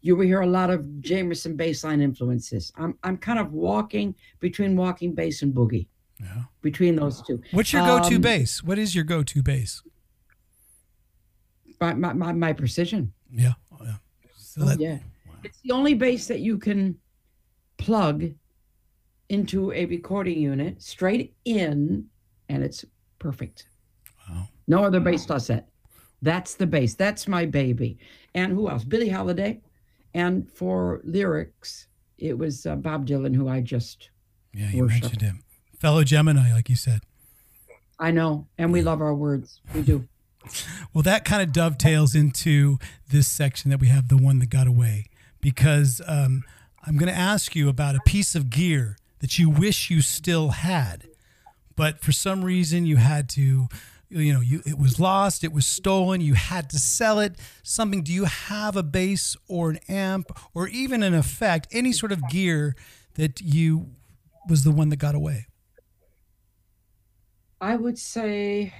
you will hear a lot of Jamerson bassline influences. I'm I'm kind of walking between walking bass and boogie, Yeah. between those two. What's your go-to Um, bass? What is your go-to bass? My my, my, my precision. Yeah. Oh, yeah. So Oh, that, yeah. It's the only bass that you can plug into a recording unit straight in, and it's perfect. Wow. No other bass does that. That's the bass. That's my baby. And who else? Billie Holiday. And for lyrics, it was uh, Bob Dylan, who I just, Yeah, you Worship. mentioned him. Fellow Gemini, like you said. I know. And we love our words. We do. Well, that kind of dovetails into this section that we have, the one that got away, because um, I'm going to ask you about a piece of gear that you wish you still had, but for some reason you had to, you know, you it was lost, it was stolen, you had to sell it. Something? Do you have a bass or an amp or even an effect, any sort of gear that you was the one that got away? I would say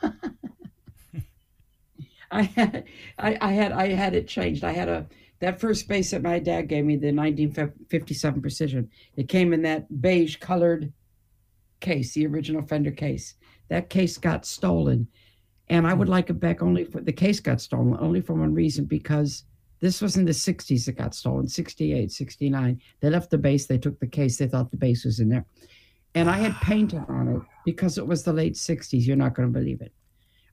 I had I, I had I had it changed. I had a that first bass that my dad gave me, the 1957 Precision. It came in that beige colored case, the original Fender case. That case got stolen, and I would hmm. like it back only for the case got stolen only for one reason because this was in the 60s. It got stolen, 68, 69. They left the bass. They took the case. They thought the bass was in there and I had painted on it because it was the late 60s. You're not going to believe it.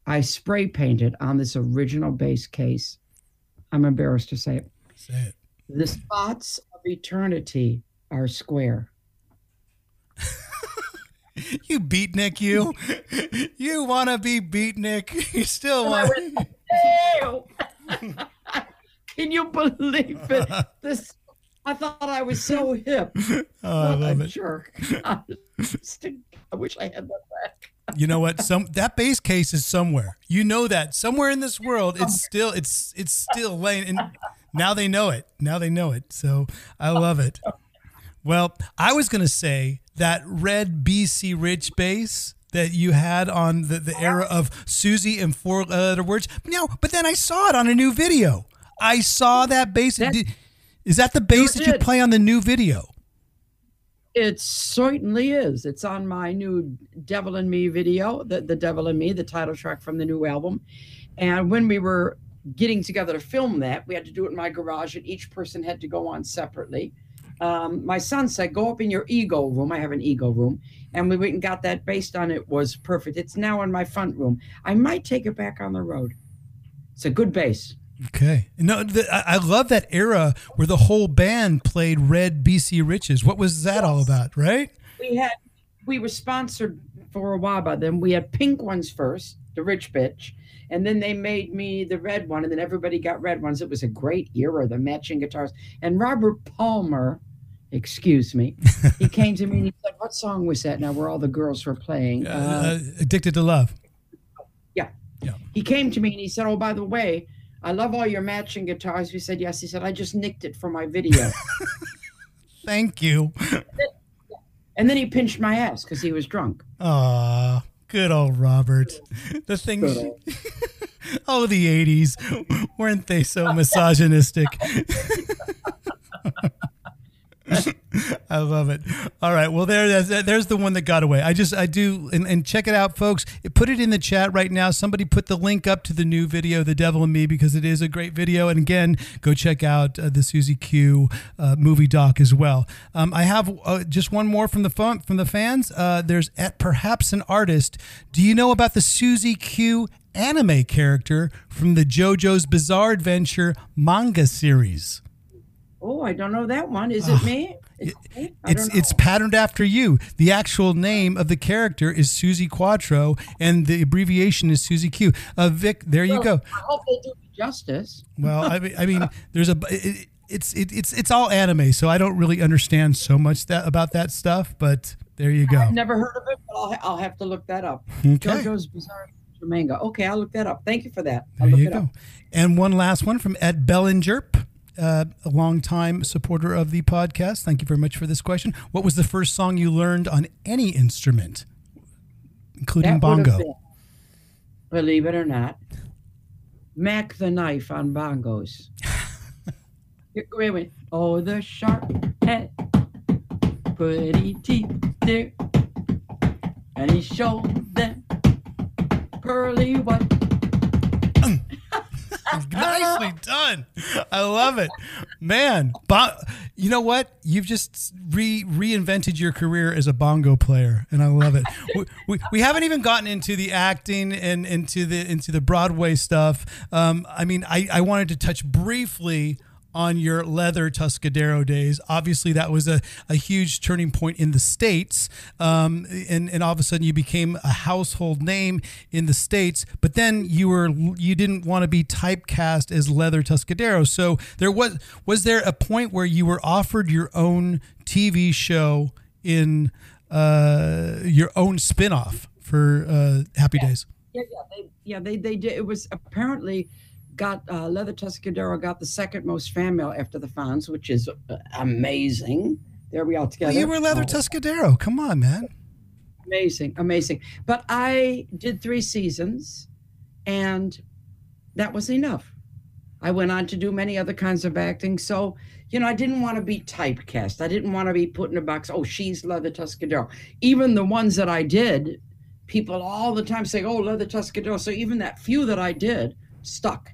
I spray painted on this original base case. I'm embarrassed to say it. Say it. The spots of eternity are square. You beatnik, you. You want to be beatnik. You still want. Can Can you believe it? This I thought I was so hip. Oh, I love a it. jerk. I wish I had that back. You know what? Some that base case is somewhere. You know that somewhere in this world, it's still it's it's still laying. And now they know it. Now they know it. So I love it. Well, I was gonna say that red BC Rich bass that you had on the, the era of Susie and four letter words. No, but then I saw it on a new video. I saw that bass. That- Did- Is that the bass that you play on the new video? It certainly is. It's on my new Devil in Me video, the, the Devil in Me, the title track from the new album. And when we were getting together to film that, we had to do it in my garage, and each person had to go on separately. Um, my son said, Go up in your ego room. I have an ego room. And we went and got that based on it was perfect. It's now in my front room. I might take it back on the road. It's a good bass. Okay. No, the, I love that era where the whole band played Red BC Riches. What was that all about, right? we had we were sponsored for a while by them. We had pink ones first, the rich bitch, and then they made me the red one, and then everybody got red ones. It was a great era, the matching guitars. And Robert Palmer, excuse me, he came to me and he said, "What song was that?" Now where all the girls were playing. Uh, Uh, uh, Addicted to Love. yeah. yeah. He came to me and he said, "Oh, by the way." I love all your matching guitars. We said yes. He said, I just nicked it for my video. Thank you. and then he pinched my ass because he was drunk. Aw, good old Robert. The things. oh, the 80s. Weren't they so misogynistic? I love it. All right. Well, there, there's, there's the one that got away. I just, I do, and, and check it out, folks. Put it in the chat right now. Somebody put the link up to the new video, "The Devil in Me," because it is a great video. And again, go check out uh, the Suzi Q uh, movie doc as well. Um, I have uh, just one more from the fun, from the fans. Uh, there's at perhaps an artist. Do you know about the Suzi Q anime character from the JoJo's Bizarre Adventure manga series? Oh, I don't know that one. Is it me? Is it me? I It's it's patterned after you. The actual name of the character is Suzi Quatro, and the abbreviation is Suzi Q. Uh, Vic, there you go. I hope they do me justice. Well, I mean, I mean, there's a it, it's it, it's it's all anime, so I don't really understand so much that about that stuff. But there you go. I've never heard of it, but I'll, I'll have to look that up. Okay. JoJo's Bizarre Adventure manga. Okay, I'll look that up. Thank you for that. I'll There look you it go. up. And one last one from Ed Bellingerp, uh, a longtime supporter of the podcast. Thank you very much for this question. What was the first song you learned on any instrument, including That bongo? been, believe it or not, Mack the Knife on bongos. wait, wait. Oh, the sharp head, pretty teeth there, and he showed them pearly white. Nicely done. I love it, man. Bo- you know what? You've just re reinvented your career as a bongo player, and I love it. we, we, we haven't even gotten into the acting and into the into the Broadway stuff. Um, I mean, I, I wanted to touch briefly on your leather Tuscadero days. Obviously, that was a, a huge turning point in the States. Um, and, and all of a sudden, you became a household name in the States. But then you were you didn't want to be typecast as leather Tuscadero. So there was was there a point where you were offered your own TV show in uh, your own spinoff for uh, Happy Days? Yeah, yeah, they, yeah, they, they did. It was apparently got uh, Leather Tuscadero got the second most fan mail after the Fonz, which is uh, amazing. There we are together. Well, you were leather Oh, Tuscadero. Come on, man. amazing, amazing. But I did three seasons, and that was enough. I went on to do many other kinds of acting. So, you know, I didn't want to be typecast. I didn't want to be put in a box. Oh, she's Leather Tuscadero. Even the ones that I did, people all the time say, "Oh, Leather Tuscadero." So even that few that I did stuck,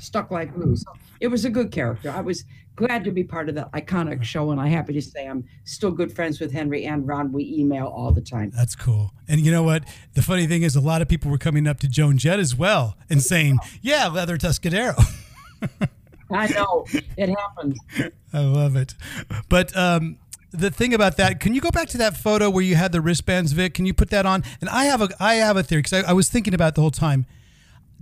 stuck like glue. So it was a good character. I was glad to be part of that iconic show, and I'm happy to say I'm still good friends with Henry and Ron. We email all the time. That's cool. And you know what? The funny thing is, a lot of people were coming up to Joan Jett as well and saying, "Yeah, leather Tuscadero." I know it happens. I love it. But um, the thing about that, can you go back to that photo where you had the wristbands, Vic? Can you put that on? And I have a I have a theory because I, I was thinking about it the whole time.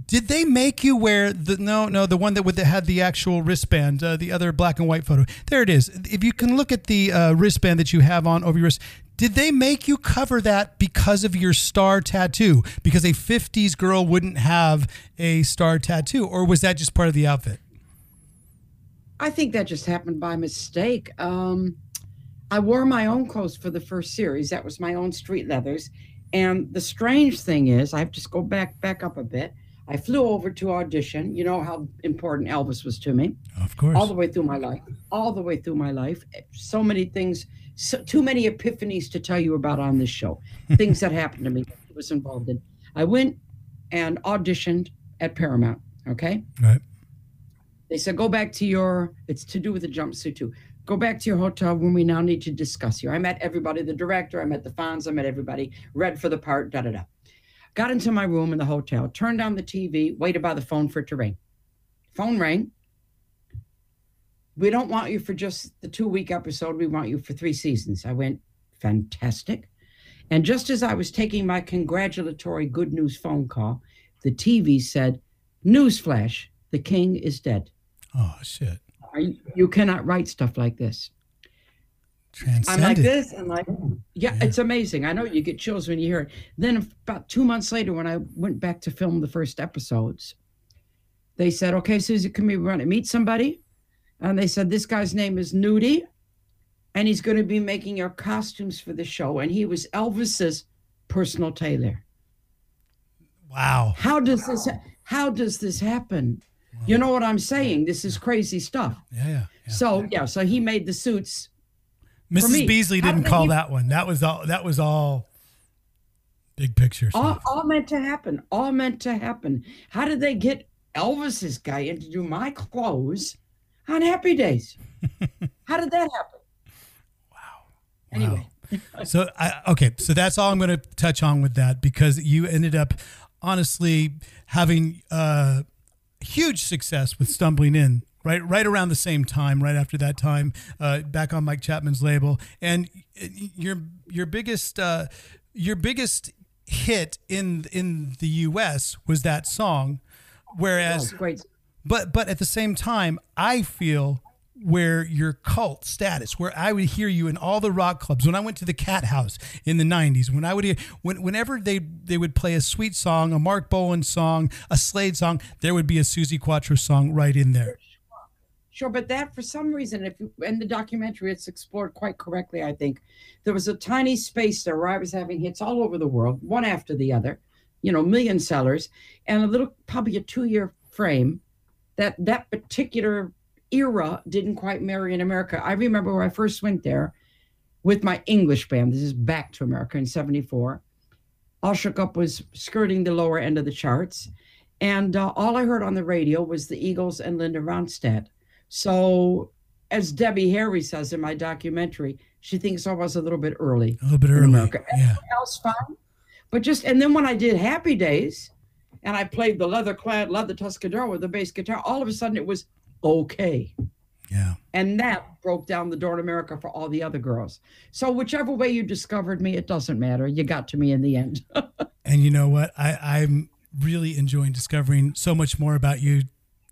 Did they make you wear the no no the one that would that had the actual wristband uh, the other black and white photo there it is if you can look at the uh, wristband that you have on over your wrist did they make you cover that because of your star tattoo because a 50s girl wouldn't have a star tattoo or was that just part of the outfit I think that just happened by mistake. Um, I wore my own clothes for the first series. That was my own street leathers. And the strange thing is, I have to go back back up a bit. I flew over to audition. You know how important Elvis was to me. of course All the way through my life. All the way through my life. So many things. So, too many epiphanies to tell you about on this show. things that happened to me. I was involved in. I went and auditioned at Paramount. Okay. right They said, go back to your, it's to do with the jumpsuit too. Go back to your hotel room. We now need to discuss you. I met everybody, the director, I met the Fonz, I met everybody, read for the part, da da da. Got into my room in the hotel, turned on the TV, waited by the phone for it to ring. Phone rang. We don't want you for just the two week episode. We want you for three seasons. I went, fantastic. And just as I was taking my congratulatory good news phone call, the TV said, Newsflash, the king is dead. oh shit you, you cannot write stuff like this. I'm like this, and like, oh, yeah, it's amazing. I know you get chills when you hear it. Then about two months later, when I went back to film the first episodes, they said, "Okay, Suzi, come here. We want to meet somebody," and they said, "This guy's name is Nudie, and he's going to be making your costumes for the show." And he was Elvis's personal tailor. wow How does this? How does this happen? You know what I'm saying? This is crazy stuff. yeah yeah, yeah. So yeah, so he made the suits. Mrs. Beasley didn't did call you- that one. That was all that was all big picture all, stuff. all meant to happen. All meant to happen. How did they get elvis's guy in to do my clothes on happy days? How did that happen? Wow. anyway. So I okay, so that's all I'm going to touch on with that because you ended up honestly having uh, huge success with stumbling in right right around the same time, right after that time, uh, back on Mike Chapman's label, and your your biggest uh, your biggest hit in in the U.S. was that song, whereas oh, great but but at the same time, I feel where your cult status, where I would hear you in all the rock clubs. When I went to the Cat House in the '90s, when I would hear, when, whenever they they would play a sweet song, a Marc Bolan song, a Slade song, there would be a Suzi Quatro song right in there. Sure, but that for some reason, if you, in the documentary, it's explored quite correctly. I think there was a tiny space there where I was having hits all over the world, one after the other, you know, million sellers, and a little, probably a two-year frame. That that particular era didn't quite marry in America. I remember when I first went there with my English band. This is back to America in '74. All Shook Up was skirting the lower end of the charts, and uh, all I heard on the radio was the Eagles and Linda Ronstadt. So, as Debbie Harry says in my documentary, she thinks I was a little bit early. A little bit in early, America. yeah. Else fine. But just, and then when I did Happy Days and I played the leather clad, leather Tuscadero with the bass guitar, all of a sudden it was okay. Yeah. And that broke down the door in America for all the other girls. So, whichever way you discovered me, it doesn't matter. You got to me in the end. And you know what? I, I'm really enjoying discovering so much more about you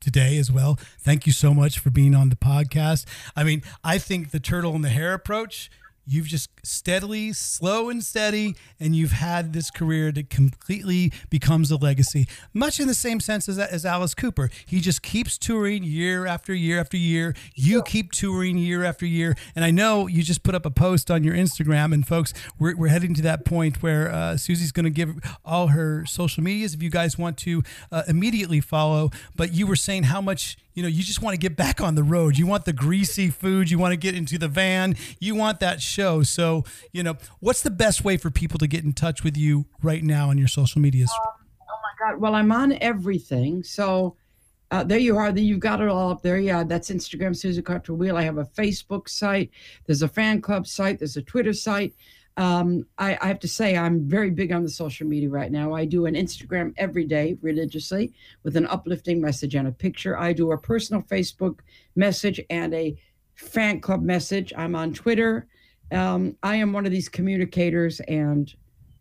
today as well. Thank you so much for being on the podcast. I mean, I think the turtle and the hare approach, you've just steadily, slow and steady, and you've had this career that completely becomes a legacy, much in the same sense as, as Alice Cooper. He just keeps touring year after year after year. You keep touring year after year. And I know you just put up a post on your Instagram, and folks, we're, we're heading to that point where uh, Suzi's going to give all her social medias if you guys want to uh, immediately follow. But you were saying how much you know you just want to get back on the road you want the greasy food you want to get into the van you want that show so you know what's the best way for people to get in touch with you right now on your social medias Oh my God. Well, I'm on everything. So uh, there you are. There You've got it all up there. Yeah, that's Instagram, Suzi Quatro Real. I have a Facebook site. There's a fan club site. There's a Twitter site. Um, I, I have to say, I'm very big on the social media right now. I do an Instagram every day religiously with an uplifting message and a picture. I do a personal Facebook message and a fan club message. I'm on Twitter. Um, I am one of these communicators and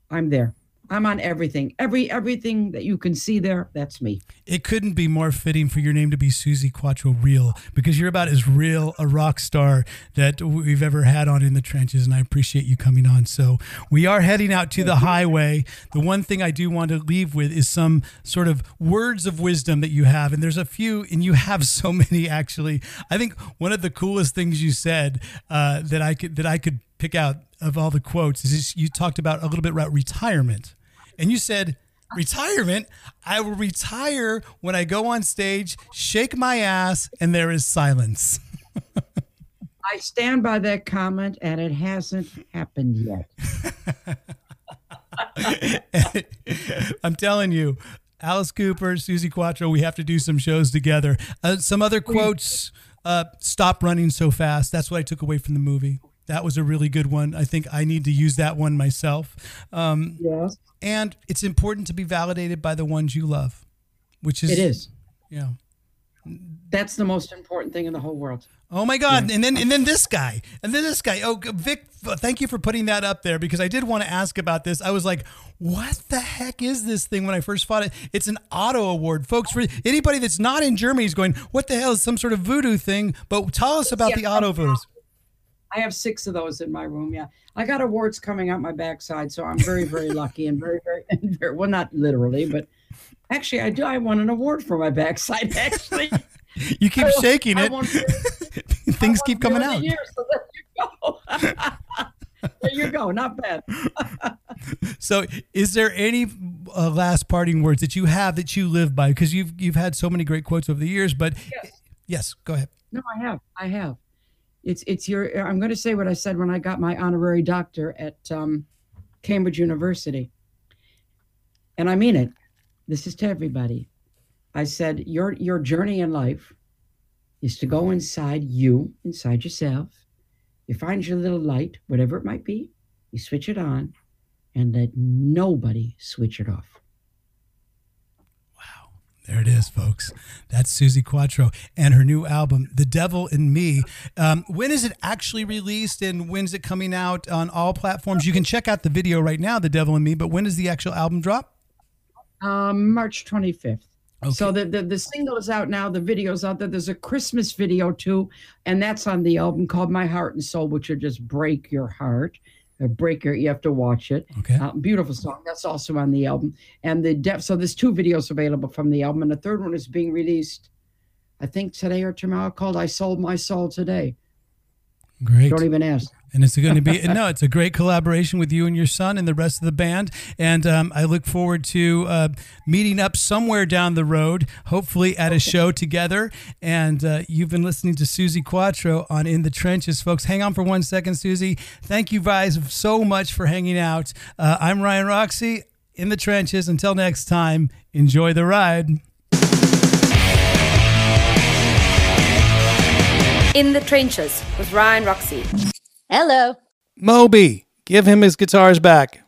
I'm there. I'm on everything. Every everything that you can see there, that's me. It couldn't be more fitting for your name to be Suzi Quatro Real because you're about as real a rock star that we've ever had on in the trenches, and I appreciate you coming on. So we are heading out to the highway. The one thing I do want to leave with is some sort of words of wisdom that you have, and there's a few, and you have so many actually. I think one of the coolest things you said uh, that I could that I could pick out of all the quotes is you talked about a little bit about retirement and you said retirement? I will retire when i go on stage shake my ass and there is silence. I stand by that comment, and it hasn't happened yet. i'm telling you alice cooper Suzi Quatro we have to do some shows together. Uh, some other quotes uh, stop running so fast. That's what i took away from the movie that was a really good one i think i need to use that one myself um, Yes, and it's important to be validated by the ones you love which is it is. yeah That's the most important thing in the whole world. Oh my God! And then and then this guy, and then this guy. Oh, Vic, thank you for putting that up there because I did want to ask about this. I was like, "What the heck is this thing?" When I first fought it, it's an Otto award, folks. For anybody that's not in Germany, is going, "What the hell is some sort of voodoo thing?" But tell us about the Yeah. auto voters. I have six of those in my room. Yeah, I got awards coming out my backside, so I'm very, very lucky and very, very, and very well, not literally, but actually, I do. I won an award for my backside. Actually, You keep shaking I it. won- Things keep coming out. Years, so there you go. there you go. Not bad. So, is there any uh, last parting words that you have that you live by? Because you've you've had so many great quotes over the years. But Yes. yes go ahead. No, I have. I have. It's it's your. I'm going to say what I said when I got my honorary doctor at um, Cambridge University, and I mean it. This is to everybody. I said your your journey in life is to go inside you, inside yourself. You find your little light, whatever it might be. You switch it on, and let nobody switch it off. There it is, folks. That's Suzi Quatro and her new album, The Devil in Me. Um, when is it actually released and when's it coming out on all platforms? You can check out the video right now, The Devil in Me, but when does the actual album drop? Um, March 25th. Okay. So the, the the single is out now. The video's out there. There's a Christmas video too, and that's on the album called My Heart and Soul, which will just break your heart, or break. You have to watch it. Okay. Uh, beautiful song. That's also on the album. And the depth. So there's two videos available from the album, and the third one is being released, I think today or tomorrow. Called "I Sold My Soul Today." Great. Don't even ask. And it's going to be, no, it's a great collaboration with you and your son and the rest of the band. And um, I look forward to uh, meeting up somewhere down the road, hopefully at a show together. And uh, you've been listening to Suzi Quatro on In the Trenches, folks. Hang on for one second, Suzi. Thank you guys so much for hanging out. Uh, I'm Ryan Roxie in the Trenches. Until next time, enjoy the ride. In the Trenches with Ryan Roxie. Hello. Moby, give him his guitars back.